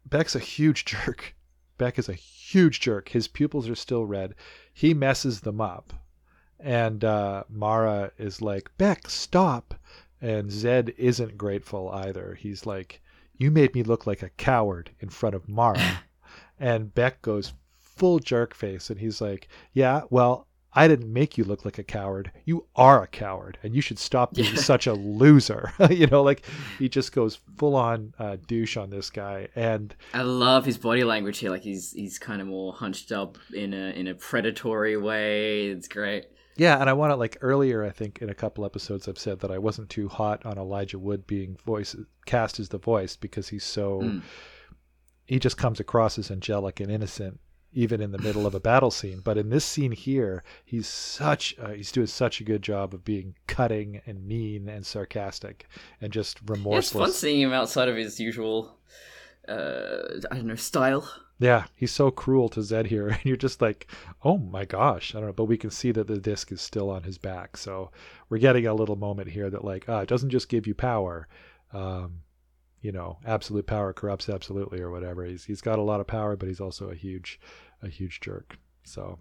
Beck's a huge jerk. Beck is a huge jerk. His pupils are still red. He messes them up, and uh, Mara is like, "Beck, stop!" And Zed isn't grateful either. He's like, "You made me look like a coward in front of Mara." And Beck goes full jerk face and he's like, Yeah, well, I didn't make you look like a coward. You are a coward and you should stop being such a loser. you know, like he just goes full on uh, douche on this guy. And I love his body language here. Like he's he's kind of more hunched up in a in a predatory way. It's great. yeah, and I want to like earlier, I think in a couple episodes, I've said that I wasn't too hot on Elijah Wood being voice cast as the voice because he's so Mm. He just comes across as angelic and innocent even in the middle of a battle scene. But in this scene here he's such uh, he's doing such a good job of being cutting and mean and sarcastic and just Yeah, it's fun remorseless. seeing him outside of his usual, uh, I don't know, style. yeah he's so cruel to zed here and you're just like oh my gosh i don't know but we can see that the disc is still on his back. So we're getting a little moment here that like ah, it doesn't just give you power. Um, you know, absolute power corrupts absolutely or whatever. He's he's got a lot of power, but he's also a huge a huge jerk. So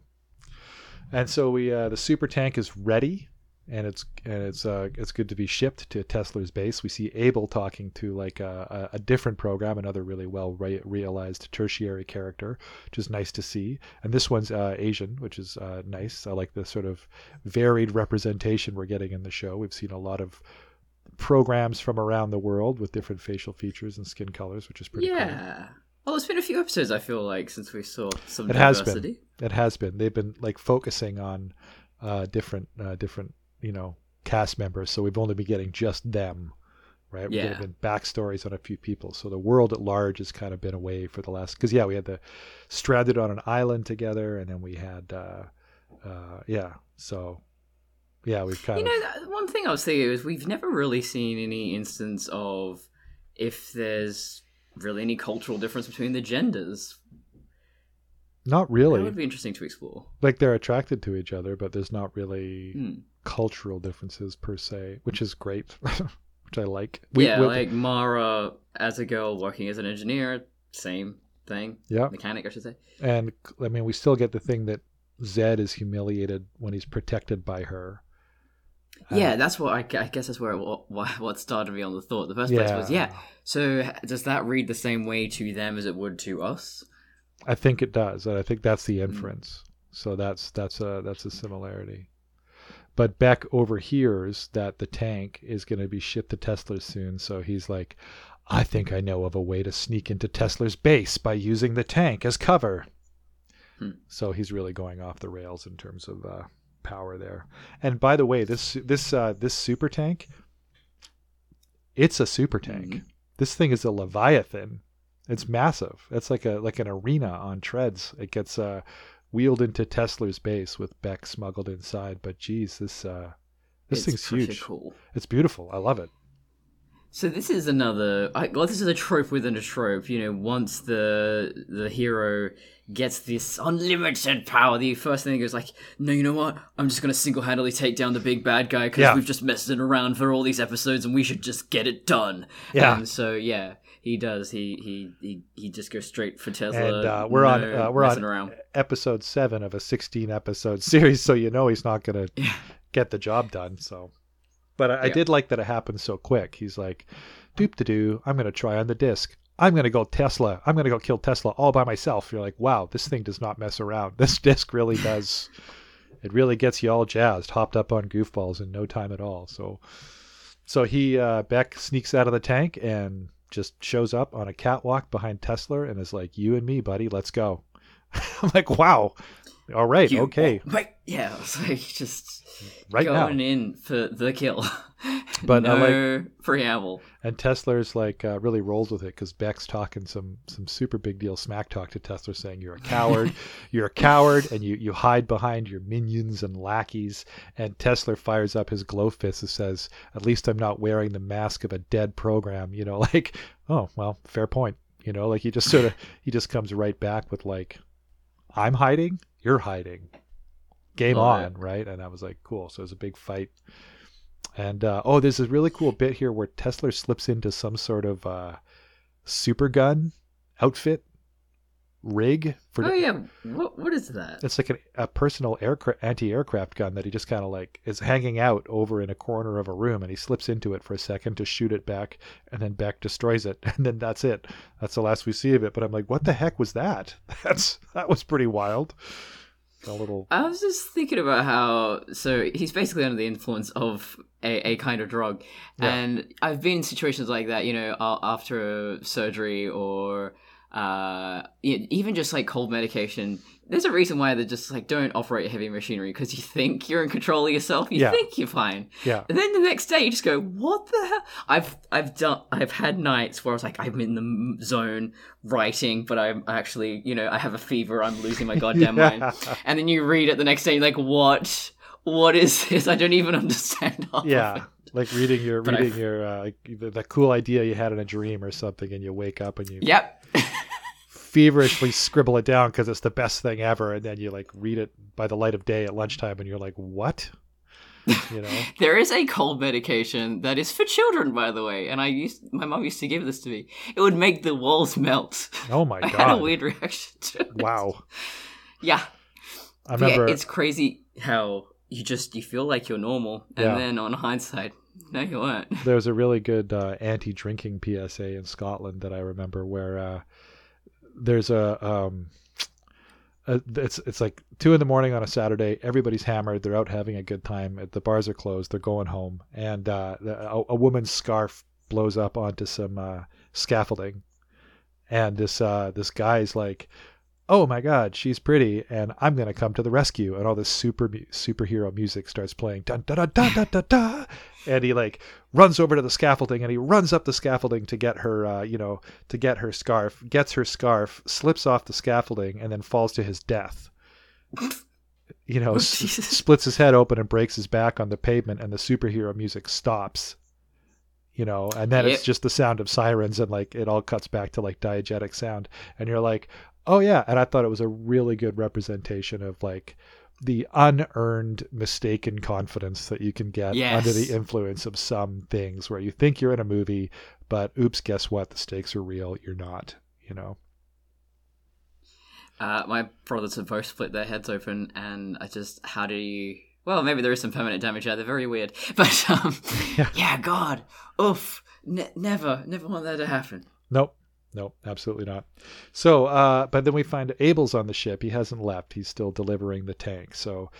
and so we uh, the super tank is ready and it's and it's uh, it's good to be shipped to Tesler's base. We see Able talking to like a, a, a different program, another really well re- realized tertiary character, which is nice to see. And this one's uh, Asian, which is uh, nice. I like the sort of varied representation we're getting in the show. We've seen a lot of programs from around the world with different facial features and skin colors, which is pretty cool. Yeah. Well, it's been a few episodes. I feel like since we saw some It has been. It has been. They've been like focusing on uh, different, uh, different, you know, cast members. So we've only been getting just them, right? Yeah. We've been backstories on a few people. So the world at large has kind of been away for the last. Because yeah, we had the stranded on an island together, and then we had, uh, uh, yeah. So yeah, we've kind You of. You know, one thing I was thinking is we've never really seen any instance of if there's really any cultural difference between the genders. Not really. That would be interesting to explore. Like they're attracted to each other, but there's not really Hmm. cultural differences per se, which is great. which I like. yeah, we- like Mara as a girl working as an engineer, same thing. yeah, Mechanic, I should say. and I mean, we still get the thing that Zed is humiliated when he's protected by her. Yeah, Uh, that's what I, I guess that's where it, what, what started me on the thought. The first place was yeah. So does that read the same way to them as it would to us? I think it does, and I think that's the Mm. inference. So that's that's a that's a similarity. But Beck overhears that the tank is going to be shipped to Tesler soon, so he's like, "I think I know of a way to sneak into Tesler's base by using the tank as cover." Hmm. So he's really going off the rails in terms of uh, power there. And by the way, this this uh, this super tank, it's a super tank. Mhm. This thing is a Leviathan. It's massive. It's like a like an arena on treads. It gets uh, wheeled into Tesler's base with Beck smuggled inside. But geez, this uh, this it's thing's huge. cool. It's beautiful. I love it. So this is another. I, well, this is a trope within a trope. You know, once the the hero gets this unlimited power, the first thing he goes is like, no, you know what? I'm just gonna single handedly take down the big bad guy because Yeah. we've just messed it around for all these episodes, and we should just get it done. Yeah. And so yeah, he does. He he he, he just goes straight for Tesler. And uh, we're on uh, we're on around. episode seven of a 16 episode series, so you know he's not gonna Yeah. get the job done. So, but I, I did like that it happened so quick. He's like, "Doop to do. I'm gonna try on the disc. I'm gonna go Tesler. I'm gonna go kill Tesler all by myself." You're like, "Wow, this thing does not mess around. This disc really does. it really gets you all jazzed, hopped up on goofballs in no time at all." So, so he uh, Beck sneaks out of the tank and just shows up on a catwalk behind Tesler and is like, "You and me, buddy, let's go." I'm like, "Wow, all right, You- okay, Right, yeah, it's like just right now." going in for the kill. But I no preamble. And Tesler's like uh, really rolls with it because Beck's talking some some super big deal smack talk to Tesler, saying you're a coward, you're a coward, and you you hide behind your minions and lackeys. And Tesler fires up his glow fist and says, "At least I'm not wearing the mask of a dead program." You know, like, oh well, fair point. You know, like he just sort of he just comes right back with like, "I'm hiding, you're hiding." Game Love on, right? And I was like, cool. So it was a big fight. And uh, oh, there's a really cool bit here where Tesler slips into some sort of uh, super gun outfit rig for. Oh yeah, what what is that? It's like an, a personal aircraft anti-aircraft gun that he just kind of like is hanging out over in a corner of a room, and he slips into it for a second to shoot it back, and then Beck destroys it, and then that's it. That's the last we see of it. But I'm like, what the heck was that? That's that was pretty wild. A little. I was just thinking about how so he's basically under the influence of a, a kind of drug, Yeah. and I've been in situations like that. You know, after a surgery or uh, even just like cold medication. There's a reason why they just like don't operate heavy machinery because you think you're in control of yourself. You Yeah. think you're fine. Yeah. And then the next day, you just go, "What the hell?" I've I've done I've had nights where I was like, I'm in the zone writing, but I'm actually, you know, I have a fever. I'm losing my goddamn mind. And then you read it the next day, you're like, "What? What is this? I don't even understand." yeah it." Like reading your But reading your uh the, the cool idea you had in a dream or something and you wake up and you Yep. feverishly scribble it down because it's the best thing ever and then you like read it by the light of day at lunchtime and you're like what you know There is a cold medication that is for children, by the way, and I used my mom used to give this to me. It would make the walls melt. oh my I had a weird reaction to it. wow Yeah, i But yeah, it's crazy how you just you feel like you're normal, and Yeah. then on hindsight, no, you there was a really good uh, anti-drinking psa in scotland that i remember where uh there's a um uh, it's it's like two in the morning on a Saturday. Everybody's hammered. They're out having a good time. The bars are closed. They're going home, and uh, a, a woman's scarf blows up onto some uh, scaffolding, and this uh, this guy's like, "Oh my God, she's pretty, and I'm gonna come to the rescue." And all this super superhero music starts playing, dun da da da da da da, and he like runs over to the scaffolding and he runs up the scaffolding to get her, uh, you know, to get her scarf. Gets her scarf, slips off the scaffolding, and then falls to his death. You know, Oh, s- splits his head open and breaks his back on the pavement, and the superhero music stops. You know, and then it's just the sound of sirens, and like it all cuts back to like diegetic sound, and you're like, oh yeah. And I thought it was a really good representation of like the unearned mistaken confidence that you can get Yes. under the influence of some things where you think you're in a movie but oops guess what the stakes are real you're not you know Uh, my brothers have both split their heads open, and I just, how do you? Well, maybe there is some permanent damage there. They're very weird, but um, Yeah. yeah. God, oof, ne- never, never want that to happen. Nope. Nope, absolutely not. So, uh, but then we find Able's on the ship. He hasn't left. He's still delivering the tank. So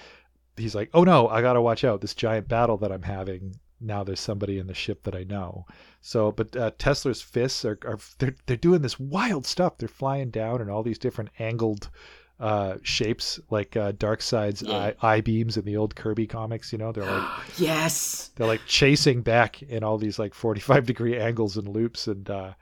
he's like, oh no, I got to watch out. This giant battle that I'm having. Now there's somebody in the ship that I know. So, but uh, Tesler's fists are, are they're, they're doing this wild stuff. They're flying down in all these different angled uh, shapes, like uh, Darkseid's Yeah. eye, eye beams in the old Kirby comics. You know, they're like yes. they're like chasing back in all these like 45 degree angles and loops and uh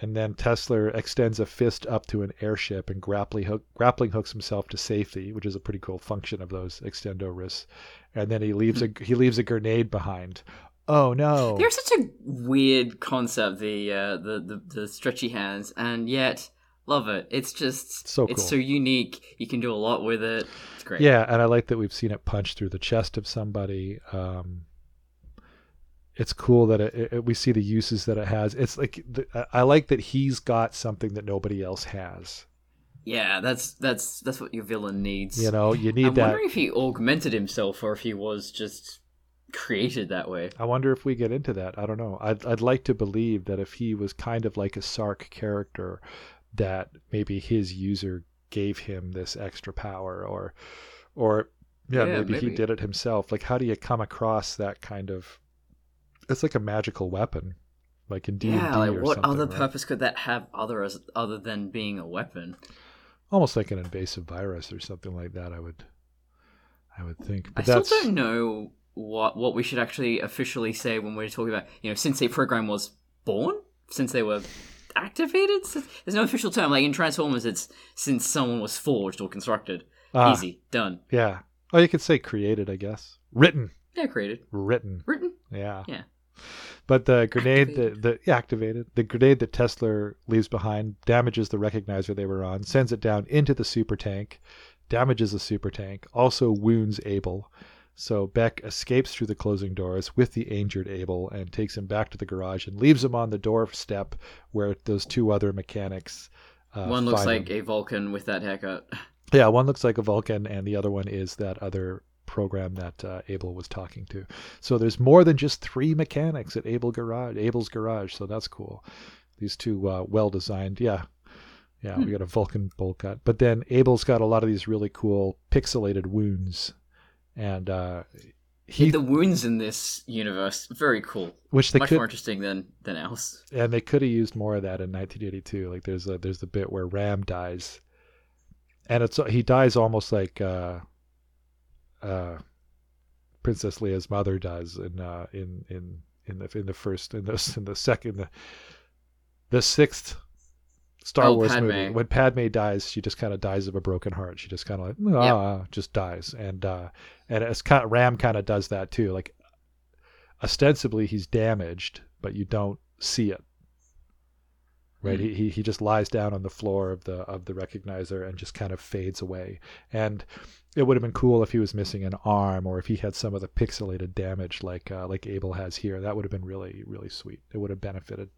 and then Tesler extends a fist up to an airship and grappling hook grappling hooks himself to safety, which is a pretty cool function of those extendo wrists. And then he leaves a he leaves a grenade behind. Oh no. They're such a weird concept, the uh, the, the the stretchy hands, and yet love it. It's just So cool. It's so unique. You can do a lot with it. It's great. Yeah, and I like that we've seen it punch through the chest of somebody. Um, it's cool that it, it, we see the uses that it has. It's like the, I- like that he's got something that nobody else has. Yeah, that's that's that's what your villain needs. You know, you need I'm that. wondering if he augmented himself or if he was just created that way. I wonder if we get into that. I don't know. I'd I'd like to believe that if he was kind of like a Sark character, that maybe his user gave him this extra power, or, or yeah, Yeah, maybe, he did it himself. Like, how do you come across that kind of? It's like a magical weapon, like in D yeah, like what other right? purpose could that have other as other than being a weapon? Almost like an invasive virus or something like that. I would, I would think. I But still that's don't know what what we should actually officially say when we're talking about you know since a program was born, since they were activated. Since- There's no official term. Like in Transformers, it's since someone was forged or constructed. Ah, Easy, done. Yeah. Oh, you could say created, I guess. Written, Yeah, created, written. written. Yeah. Yeah. But the grenade Activated. that the yeah, activated the grenade that Tesler leaves behind damages the recognizer they were on, sends it down into the super tank, damages the super tank, also wounds Able. So Beck escapes through the closing doors with the injured Able and takes him back to the garage and leaves him on the doorstep where those two other mechanics. Uh, One looks find like him. a Vulcan with that haircut. Yeah, one looks like a Vulcan, and the other one is that other program that uh, Able was talking to. So there's more than just three mechanics at Able Garage, Able's Garage. So that's cool. These two uh, well designed. Yeah, yeah. We got a Vulcan bolt cut, but then Able's got a lot of these really cool pixelated wounds, and uh, he the wounds in this universe very cool. which they Much could more interesting than than else. and they could have used more of that in 1982. Like there's a, there's the bit where Ram dies, and it's he dies almost like uh, uh, Princess Leia's mother does in uh, in in in the in the first in the in the second the the sixth Star Oh, Wars Padme. movie. When Padme dies, she just kind of dies of a broken heart. She just kind of like ah, just dies, and uh, and it's kind of, Ram kind of does that too. Like ostensibly he's damaged, but you don't see it. Right, he, he he just lies down on the floor of the of the recognizer and just kind of fades away. And it would have been cool if he was missing an arm or if he had some of the pixelated damage like uh, like Able has here. That would have been really really sweet. It would have benefited.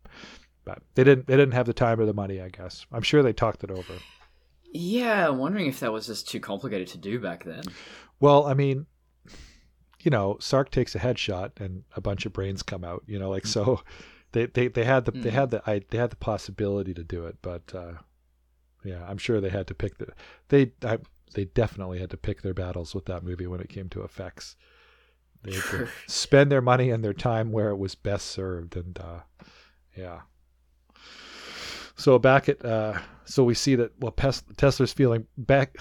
But they didn't they didn't have the time or the money, I guess. I'm sure they talked it over. Yeah, I'm wondering if that was just too complicated to do back then. Well, I mean, you know, Sark takes a headshot and a bunch of brains come out. You know, like so, they they, they had the they Mm. had the I, they had the possibility to do it, but uh, yeah, I'm sure they had to pick the they I, they definitely had to pick their battles with that movie when it came to effects. They had to spend their money and their time where it was best served, and uh, yeah. So back at uh, so we see that well, Pes- Tesler's feeling back.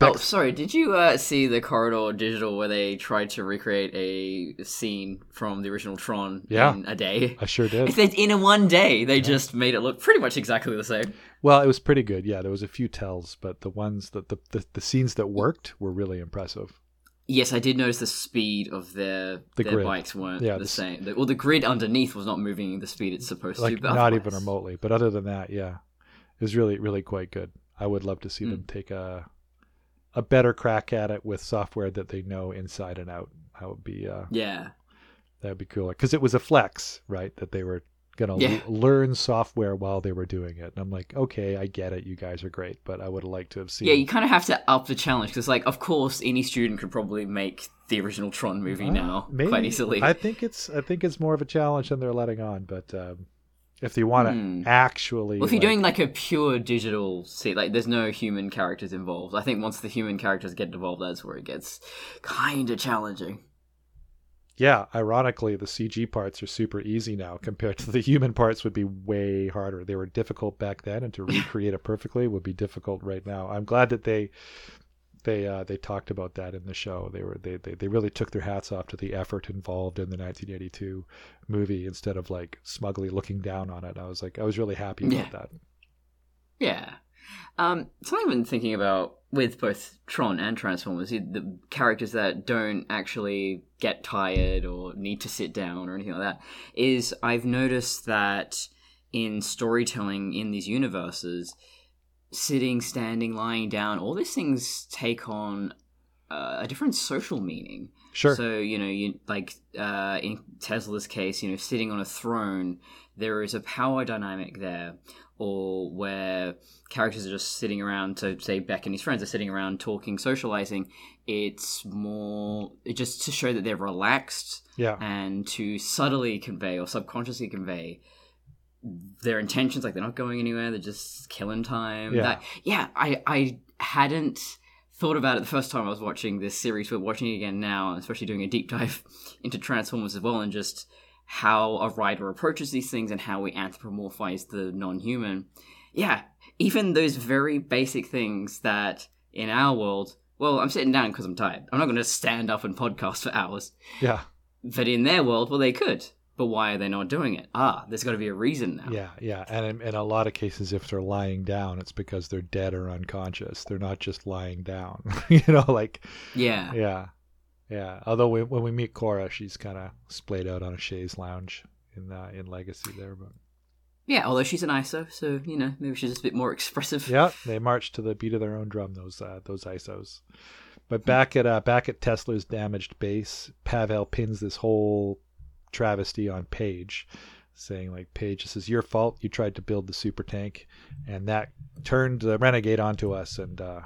Oh, sorry. Did you uh, see the corridor digital where they tried to recreate a scene from the original Tron Yeah. in a day? I sure did. In a one day, they just made it look pretty much exactly the same. Well, it was pretty good. Yeah, there was a few tells, but the ones that the, the, the scenes that worked were really impressive. Yes, I did notice the speed of their The their grid. bikes weren't Yeah, the the same. The, well, the grid underneath was not moving the speed it's supposed Like to. But not even remotely. But other than that, yeah, it was really really quite good. I would love to see Hmm. them take a a better crack at it with software that they know inside and out. That would be uh, Yeah. that would be cooler because it was a flex, right? That they were gonna l- Yeah. learn software while they were doing it. And I'm like, okay, I get it. You guys are great, but I would have liked to have seen. Yeah, you kind of have to up the challenge because, like, of course, any student could probably make the original Tron movie Uh, now maybe. quite easily. I think it's I think it's more of a challenge than they're letting on. But um, if they want to Hmm. actually, Well, if you're like- doing like a pure digital see like there's no human characters involved. I think once the human characters get involved, that's where it gets kind of challenging. yeah, ironically, the CG parts are super easy now compared to the human parts would be way harder. They were difficult back then, and to recreate it perfectly would be difficult right now. I'm glad that they they uh, they talked about that in the show. They were they, they they really took their hats off to the effort involved in the 1982 movie instead of like smugly looking down on it. I was like I was really happy about Yeah. that. Yeah. Um, something I've been thinking about with both Tron and Transformers, the- the characters that don't actually get tired or need to sit down or anything like that, is I've noticed that in storytelling in these universes, sitting, standing, lying down, all these things take on uh, a different social meaning. Sure. So you know, you like uh, in Tesler's case, you know, sitting on a throne, there is a power dynamic there, or where characters are just sitting around. So say Beck and his friends are sitting around talking, socializing. It's more just to show that they're relaxed yeah. and to subtly convey or subconsciously convey their intentions like they're not going anywhere they're just killing time Yeah. that yeah i i hadn't thought about it the first time i was watching this series but watching it again now especially doing a deep dive into transformers as well and just how a writer approaches these things and how we anthropomorphize the non-human yeah even those very basic things that in our world well i'm sitting down because i'm tired i'm not going to stand up and podcast for hours Yeah. but in their world, well, they could. But why are they not doing it? Ah, there's got to be a reason now. Yeah, yeah, and in, in a lot of cases, if they're lying down, it's because they're dead or unconscious. They're not just lying down, you know. Like, Yeah. yeah, yeah. Although we, when we meet Quorra, she's kind of splayed out on a chaise lounge in uh, in Legacy there, but Yeah, although she's an ISO, so, you know, maybe she's just a bit more expressive. yeah, they march to the beat of their own drum. Those uh, those ISOs. But back at uh, back at Tesler's damaged base, Pavel pins this whole travesty on Paige, saying like, "Paige, this is your fault. You tried to build the super tank, and that turned the renegade onto us." And uh,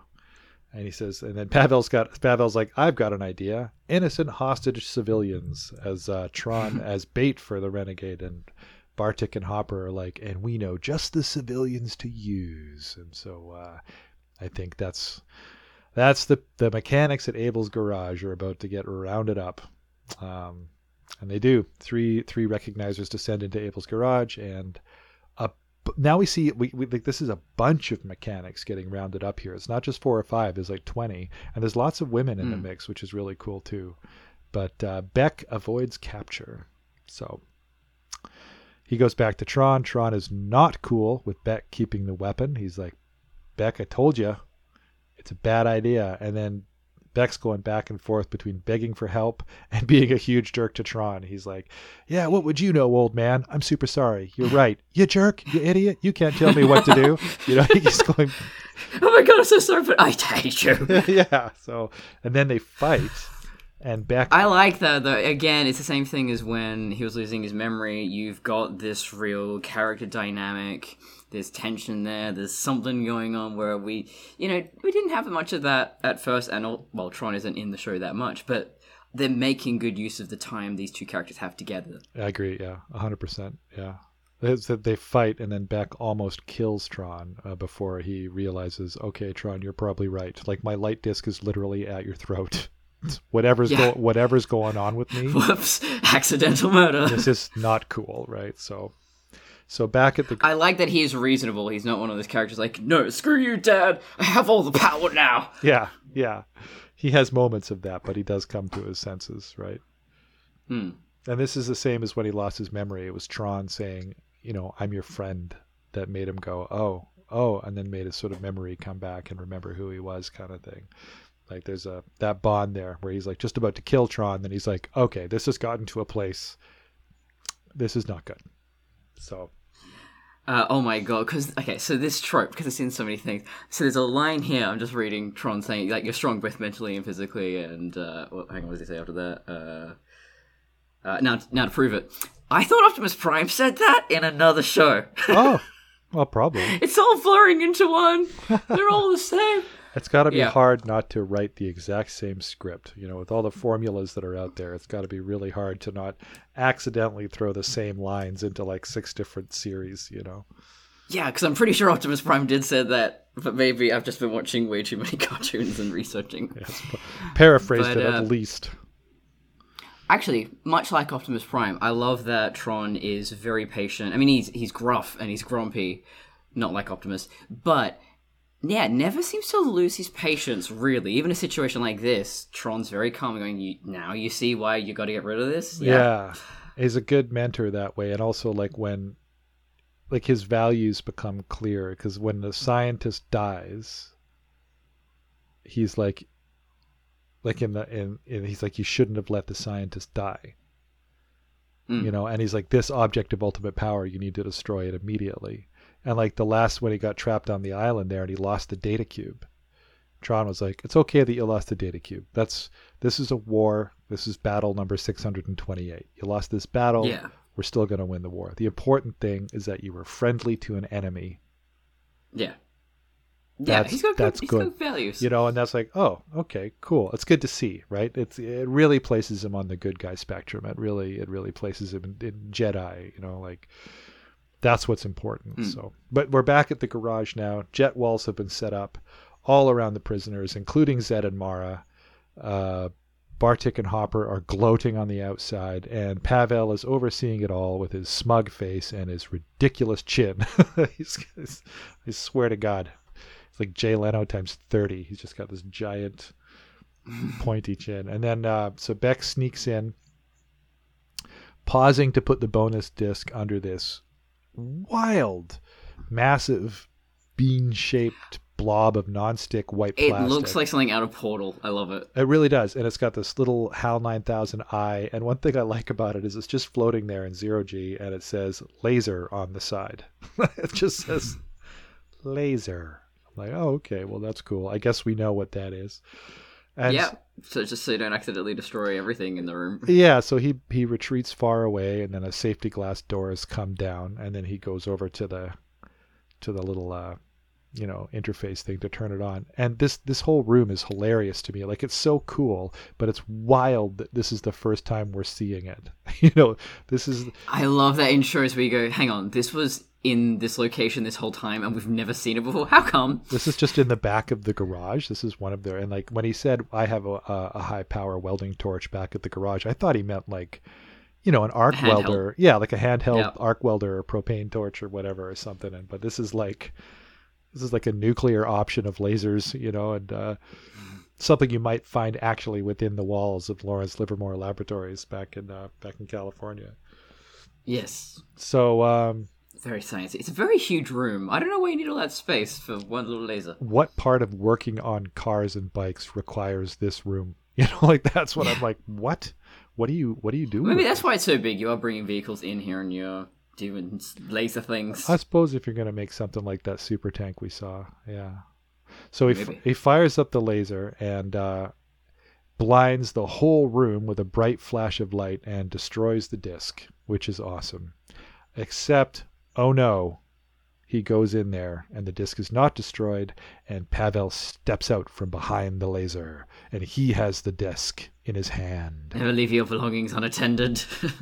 and he says, and then Pavel's got Pavel's like, "I've got an idea: innocent hostage civilians as uh, Tron as bait for the renegade." And Bartik and Hopper are like, "And we know just the civilians to use." And so uh, I think that's that's the the mechanics at Able's garage are about to get rounded up. Um, and they do. Three three recognizers descend into Able's garage, and a, now we see we, we like this is a bunch of mechanics getting rounded up here. It's not just four or five. There's like twenty, and there's lots of women in the Hmm. mix, which is really cool too. But uh, Beck avoids capture, so he goes back to Tron. Tron is not cool with Beck keeping the weapon. He's like, Beck, I told you, it's a bad idea. And then Beck's going back and forth between begging for help and being a huge jerk to Tron. He's like, Yeah, what would you know, old man? I'm super sorry. You're right. You jerk. You idiot. You can't tell me what to do. You know, he's going, Oh my god, I'm so sorry, but I hate you. Yeah. So, and then they fight, and Beck. I like that though. Again, it's the same thing as when he was losing his memory. You've got this real character dynamic. There's tension there. There's something going on where we, you know, we didn't have much of that at first. And all, well, Tron isn't in the show that much, but they're making good use of the time these two characters have together. I agree. Yeah, hundred percent. Yeah, it's that they fight, and then Beck almost kills Tron uh, before he realizes, okay, Tron, you're probably right. Like my light disc is literally at your throat. whatever's Yeah. go- whatever's going on with me, Whoops! Accidental murder. this is not cool, right? So, so back at the I like that he is reasonable. He's not one of those characters like, no, screw you, Dad. I have all the power now. yeah, yeah, he has moments of that, but he does come to his senses, right? Hmm. And this is the same as when he lost his memory. It was Tron saying, you know, I'm your friend that made him go, oh, oh, and then made his sort of memory come back and remember who he was kind of thing. Like there's a that bond there where he's like just about to kill Tron, then he's like, okay, this has gotten to a place. This is not good. So Uh, oh my god! Because okay, so this trope because I've seen so many things. So there's a line here. I'm just reading Tron saying like you're strong both mentally and physically. And uh, well, hang on, what does he say after that? Uh, uh, now, now to prove it, I thought Optimus Prime said that in another show. Oh, well, probably. it's all blurring into one. They're all the same. It's got to be Yeah. hard not to write the exact same script. You know, with all the formulas that are out there, it's got to be really hard to not accidentally throw the same lines into like six different series. You know. Yeah, because I'm pretty sure Optimus Prime did say that, but maybe I've just been watching way too many cartoons and researching. Paraphrased But, it uh, at least. Actually, much like Optimus Prime, I love that Tron is very patient. I mean, he's he's gruff and he's grumpy, not like Optimus, but yeah, never seems to lose his patience. Really, even a situation like this, Tron's very calm, going, you, "Now you see why you got to get rid of this." Yeah. He's a good mentor that way. And also, like, when, like, his values become clear, because when the scientist dies, he's like, like, in the, in, in, he's like, you shouldn't have let the scientist die. Mm. You know, and he's like, this object of ultimate power, you need to destroy it immediately. And like the last when he got trapped on the island there and he lost the data cube, Tron was like, "It's okay that you lost the data cube. That's this is a war. This is battle number 628. You lost this battle. yeah, We're still going to win the war. The important thing is that you were friendly to an enemy. yeah, yeah. He's got that's good, good. Got values. You know, and that's like, oh, okay, cool. It's good to see, right? It's it really places him on the good guy spectrum. It really it really places him in, in Jedi. You know, like that's what's important. Mm. So, but we're back at the garage now. Jet walls have been set up all around the prisoners, including Zed and Mara. Uh, Bartik and Hopper are gloating on the outside, and Pavel is overseeing it all with his smug face and his ridiculous chin. he's, he's- I swear to God, it's like Jay Leno times 30. He's just got this giant pointy chin. And then, uh, so Beck sneaks in, pausing to put the bonus disc under this wild, massive, bean shaped blob of nonstick white it plastic. looks like something out of Portal. I love it. It really does, and it's got this little HAL 9000 eye. And one thing I like about it is it's just floating there in zero G, and it says laser on the side. it just says laser. I'm like, oh, okay, well that's cool. I guess we know what that is. And yeah, so just so you don't accidentally destroy everything in the room. yeah, so he he retreats far away, and then a safety glass door has come down, and then he goes over to the to the little uh, you know interface thing to turn it on. And this this whole room is hilarious to me. Like it's so cool, but it's wild that this is the first time we're seeing it. you know, this is I love that insurance where you go, hang on, this was in this location this whole time and we've never seen it before. How come? this is just in the back of the garage. This is one of their and like when he said I have a, a, high power welding torch back at the garage, I thought he meant like you know an arc welder, yeah, like a handheld Yeah. arc welder or propane torch or whatever or something. And but this is like this is like a nuclear option of lasers, you know, and uh, something you might find actually within the walls of Lawrence Livermore Laboratories back in uh, back in California. Yes. So um, Very sciencey. It's a very huge room. I don't know why you need all that space for one little laser. what part of working on cars and bikes requires this room? You know, like that's what I'm like. What? What do you? What do you do? Maybe that's why it's so big. You are bringing vehicles in here and you're doing laser things. I suppose if you're going to make something like that super tank we saw, yeah. So he f- he fires up the laser and uh, blinds the whole room with a bright flash of light and destroys the disc, which is awesome. Except, oh no, he goes in there and the disc is not destroyed, and Pavel steps out from behind the laser, and he has the disc in his hand. Never leave your belongings unattended.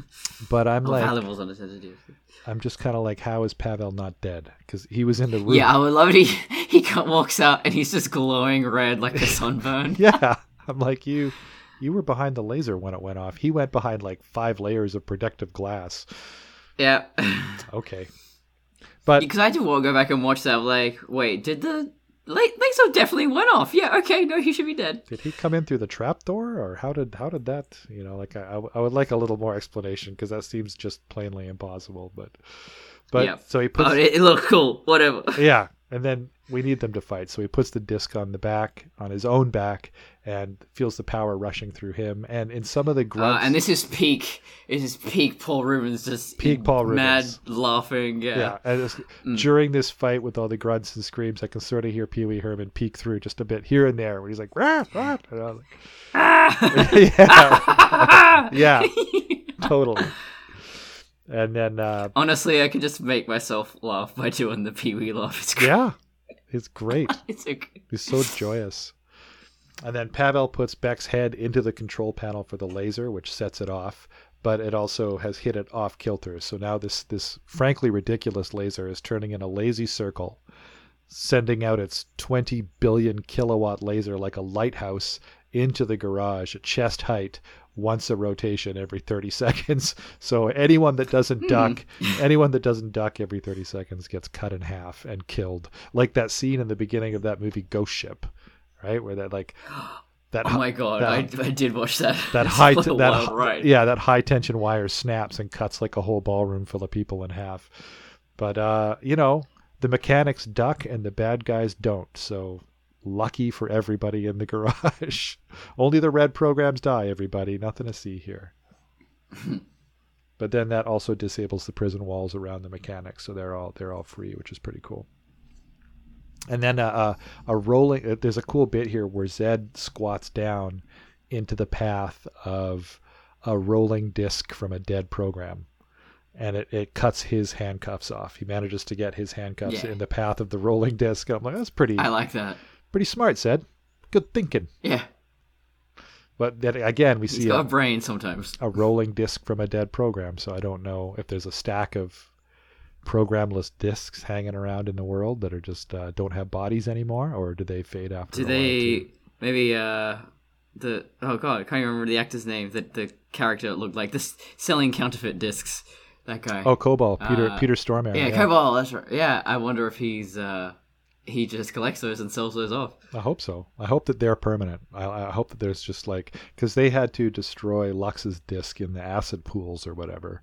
But I'm or like, valuables unattended. yes. I'm just kind of like, how is Pavel not dead? Because he was in the room. Yeah, I would love it. He, he walks out and he's just glowing red like a sunburn. yeah i'm like you you were behind the laser when it went off he went behind like five layers of protective glass yeah. okay but Because I had to go back and watch that. Like, wait, did the la- laser definitely went off? Yeah, okay, no, he should be dead. did he come in through the trap door or how did how did that you know like I, I would like a little more explanation because that seems just plainly impossible but but Yeah. so he puts Oh, it, it looked cool. Whatever. yeah And then we need them to fight. So he puts the disc on the back, on his own back, and feels the power rushing through him. And in some of the Uh, grunts, and this is peak. This is peak Paul Reubens just Peak Paul Reubens. mad laughing. Yeah. yeah, and Mm. during this fight with all the grunts and screams, I can sort of hear Pee Wee Herman peek through just a bit here and there, where he's like, rah, rah, and I was like, yeah, yeah, totally. And then, uh, Honestly, I can just make myself laugh by doing the Pee Wee laugh. It's great. yeah, it's great. It's so. He's so joyous. And then Pavel puts Beck's head into the control panel for the laser, which sets it off, but it also has hit it off kilter. So now this this frankly ridiculous laser is turning in a lazy circle, sending out its 20 billion kilowatt laser like a lighthouse into the garage at chest height once a rotation every 30 seconds. So anyone that doesn't duck, anyone that doesn't duck every 30 seconds gets cut in half and killed. Like that scene in the beginning of that movie Ghost Ship, right? Where that like that Oh my god, that- I, I did watch that. that high that wild hi- yeah that high tension wire snaps and cuts like a whole ballroom full of people in half but uh you know the mechanics duck and the bad guys don't so lucky for everybody in the garage. Only the red programs die everybody. Nothing to see here. But then that also disables the prison walls around the mechanics so they're all they're all free which is pretty cool. And then a, a, a rolling uh, there's a cool bit here where zed squats down into the path of a rolling disc from a dead program and it, it cuts his handcuffs off. He manages to get his handcuffs Yeah. in the path of the rolling disc. I'm like that's pretty I like that. Pretty smart said. good thinking. Yeah, but then again we he's see got a, a brain sometimes. a rolling disc from a dead program so i don't know if there's a stack of programless discs hanging around in the world that are just uh, don't have bodies anymore or do they fade after Do they maybe uh the oh god I can't even remember the actor's name that the character looked like. This selling counterfeit discs. That guy. Oh cobalt. Peter Uh, peter stormare yeah, Cobalt that's right. Yeah I wonder if he's uh he just collects those and sells those off I hope so. I hope that they're permanent. I, I hope that there's just like because they had to destroy Lux's disc in the acid pools or whatever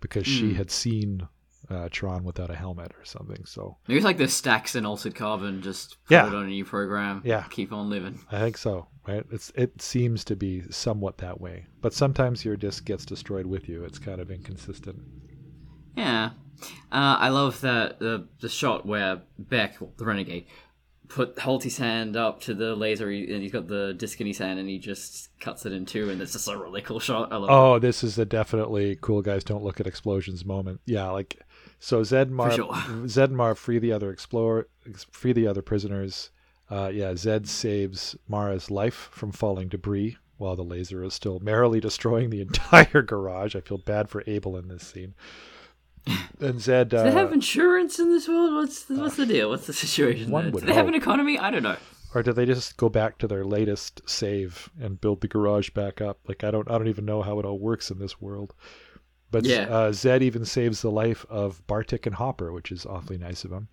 because she Hmm. had seen uh, Tron without a helmet or something. So maybe it's like the stacks in altered carbon just put Yeah. it on a new program Yeah. keep on living I think so. Right? It's it seems to be somewhat that way, but sometimes your disc gets destroyed with you. It's kind of inconsistent. Yeah, uh, I love that the the shot where Beck, the renegade, put holds his hand up to the laser, he- and he's got the disc in his hand, and he just cuts it in two, and it's just a really cool shot. I love it. Oh, this is a definitely cool guys don't look at explosions moment. Yeah, like so Zed and Marv, sure. Zed and Marv free the other explorer, free the other prisoners. Uh, yeah, Zed saves Mara's life from falling debris while the laser is still merrily destroying the entire garage. I feel bad for Able in this scene. And Zed, Do they have uh, insurance in this world? What's the, what's the deal? What's the situation? one there? Do they have an economy? I don't know. or do they just go back to their latest save and build the garage back up? Like I don't, I don't even know how it all works in this world. But Yeah. uh, Zed even saves the life of Bartik and Hopper, which is awfully nice of him.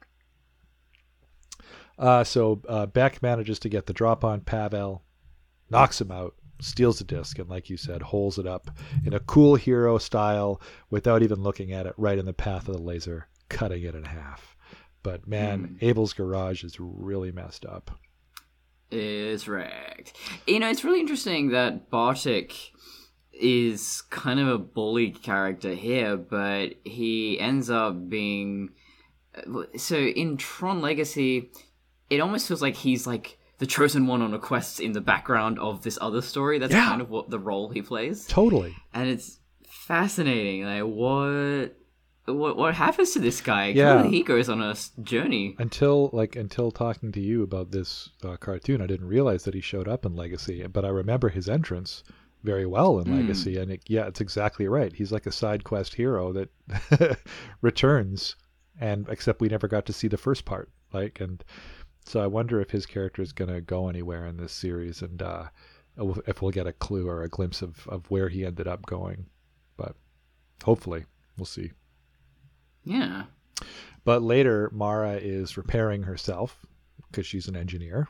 Uh, so uh, Beck manages to get the drop on Pavel, knocks him out, steals the disc, and like you said, holds it up in a cool hero style without even looking at it, right in the path of the laser, cutting it in half. But man, hmm. Able's garage is really messed up. is wrecked. You know, it's really interesting that Bartik is kind of a bully character here, but he ends up being. Uh, so in Tron Legacy, it almost feels like he's like the chosen one on a quest in the background of this other story. That's Yeah. kind of what the role he plays, Totally. and it's fascinating. Like what. What what happens to this guy? Yeah. He goes on a journey. until like until talking to you about this uh, cartoon i didn't realize that he showed up in legacy but i remember his entrance very well in Hmm. legacy and it, yeah it's exactly right he's like a side quest hero that returns and except we never got to see the first part like and so i wonder if his character is going to go anywhere in this series and uh if we'll get a clue or a glimpse of, of where he ended up going but hopefully we'll see Yeah. but later, Mara is repairing herself because she's an engineer.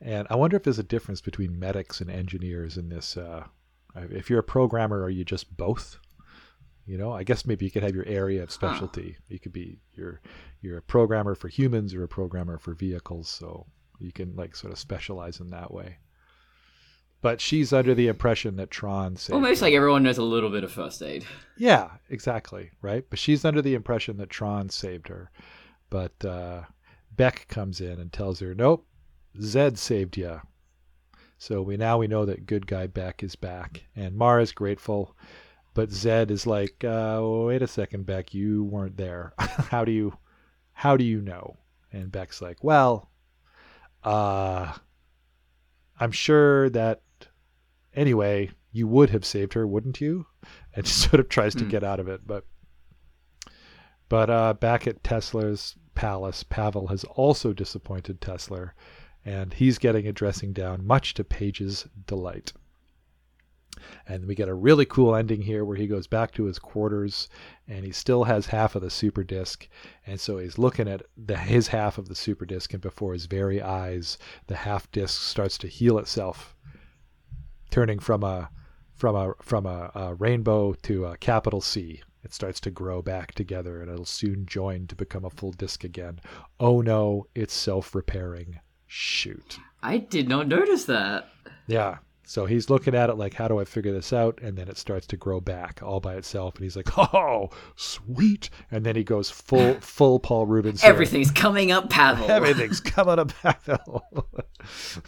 And I wonder if there's a difference between medics and engineers in this. Uh, if you're a programmer, are you just both? You know, I guess maybe you could have your area of specialty. You could be you're you're a programmer for humans, you're a programmer for vehicles, so you can like sort of specialize in that way. But she's under the impression that Tron saved Almost her. like everyone knows a little bit of first aid. Yeah, exactly, right? But she's under the impression that Tron saved her. But uh, Beck comes in and tells her, "Nope, Zed saved you." So we now we know that good guy Beck is back, and Mara's grateful, but Zed is like, uh, "Wait a second, Beck, you weren't there. how do you, how do you know?" And Beck's like, "Well, uh, I'm sure that anyway, you would have saved her, wouldn't you?" And she sort of tries to Hmm. get out of it, but but uh, back at Tesler's palace, Pavel has also disappointed Tesler, and he's getting a dressing down, much to Paige's delight. And we get a really cool ending here where he goes back to his quarters and he still has half of the super disc. And so he's looking at the, his half of the super disc, and before his very eyes, the half disc starts to heal itself, turning from a from a from a, a rainbow to a capital C. It starts to grow back together, and it'll soon join to become a full disc again. Oh no, it's self-repairing. Shoot. I did not notice that. Yeah. So he's looking at it like, how do I figure this out? And then it starts to grow back all by itself, and he's like, oh, sweet. And then he goes full full Paul Reubens. Everything's coming up, Pavel. Everything's coming up back.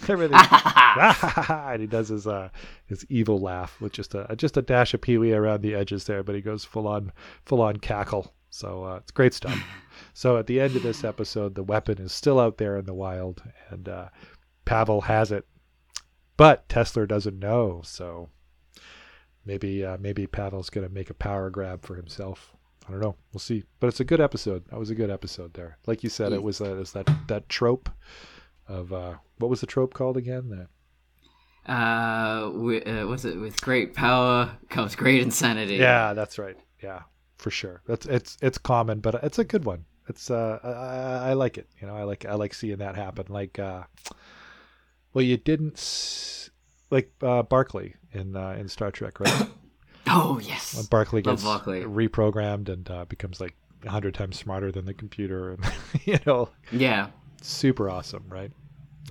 Everything. and he does his uh his evil laugh with just a just a dash of Pee-wee around the edges there, but he goes full on full on cackle. So uh, it's great stuff. so at the end of this episode, the weapon is still out there in the wild, and uh, Pavel has it, but Tesler doesn't know. So maybe uh, maybe Pavel's gonna make a power grab for himself. I don't know. We'll see. But it's a good episode. That was a good episode there. Like you said, it was, uh, it was that that trope of uh, what was the trope called again? That Uh, uh, what's it? With great power comes great insanity. yeah, that's right. Yeah, for sure. That's it's it's common, but it's a good one. It's uh, I, I- I like it. You know, I like I like seeing that happen. Like, uh, well, you didn't s- like uh, Barclay in uh, in Star Trek, right? Oh when yes. Barclay Love gets Barclay. reprogrammed and uh, becomes like a hundred times smarter than the computer, and you know, Yeah. super awesome, right?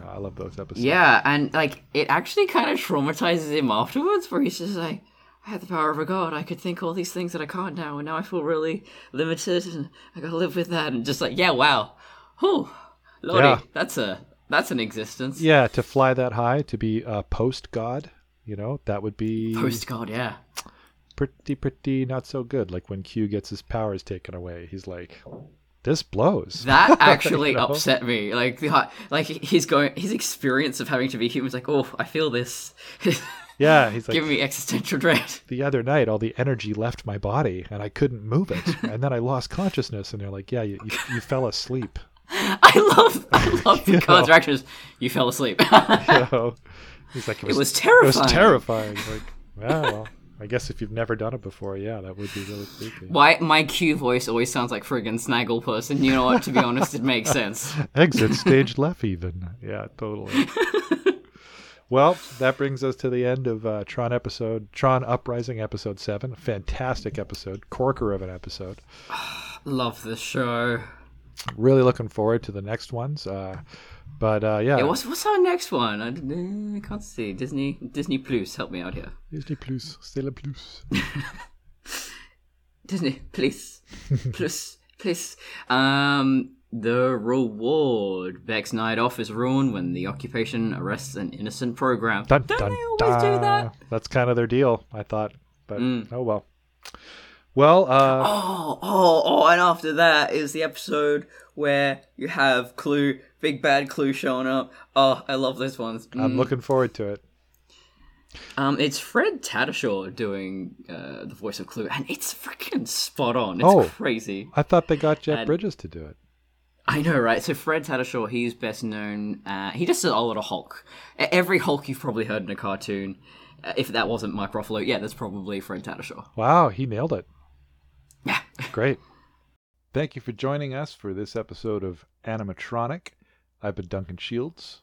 Uh, I love those episodes. Yeah, and like it actually kind of traumatizes him afterwards, where he's just like, "I had the power of a god. I could think all these things that I can't now, and now I feel really limited, and I gotta live with that." And just like, yeah, wow, whew, lordy, Yeah. that's a that's an existence. Yeah, to fly that high, to be a post god, you know, that would be Post god, yeah. pretty, pretty not so good. Like when Q gets his powers taken away, he's like, "This blows." That actually You know? upset me. Like the like he's going his experience of having to be human is like, oh, I feel this. yeah, he's like, Giving me existential dread. the other night, all the energy left my body and I couldn't move it, and then I lost consciousness. And they're like, "Yeah, you, you, you fell asleep." I love I love the reactions. You fell asleep. You know, he's like, "It was, was It was terrifying." Like, yeah, well, I guess if you've never done it before, yeah, that would be really creepy. Why my Q voice always sounds like friggin' Snaggle and You know what? To be honest, it makes sense. Exit stage left even. Yeah, totally. well, that brings us to the end of uh, Tron episode, Tron Uprising episode 7. Fantastic episode, corker of an episode. Love this show. Really looking forward to the next ones. Uh, but uh, yeah, Yeah, what's what's our next one? I can't see. Disney Disney Plus, help me out here. Disney Plus, c'est le plus. Disney, please, plus, please. Um, the reward. Beck's night off is ruined when the occupation arrests an innocent program. Dun, Don't dun, they always do that? That's kind of their deal, I thought. But Mm. oh well. Well, uh, Oh, oh, oh, and after that is the episode where you have Clu, Big Bad Clu showing up. Oh, I love those ones. I'm Mm. looking forward to it. Um, it's Fred Tatasciore doing uh, the voice of Clu, and it's freaking spot on. It's Oh. crazy. I thought they got Jeff And- Bridges to do it. I know, right? So Fred Tatasciore, he's best known. Uh, he just does a lot of Hulk. Every Hulk you've probably heard in a cartoon. Uh, if that wasn't Mike Ruffalo, yeah, that's probably Fred Tatasciore. Wow, he nailed it. Yeah. Great. Thank you for joining us for this episode of Animatronic. I've been Duncan Shields,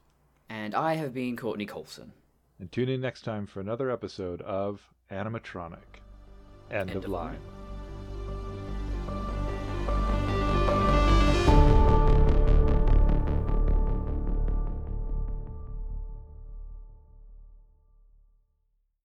And I have been Courtney Colson. and tune in next time for another episode of Animatronic. End, End of of line. line.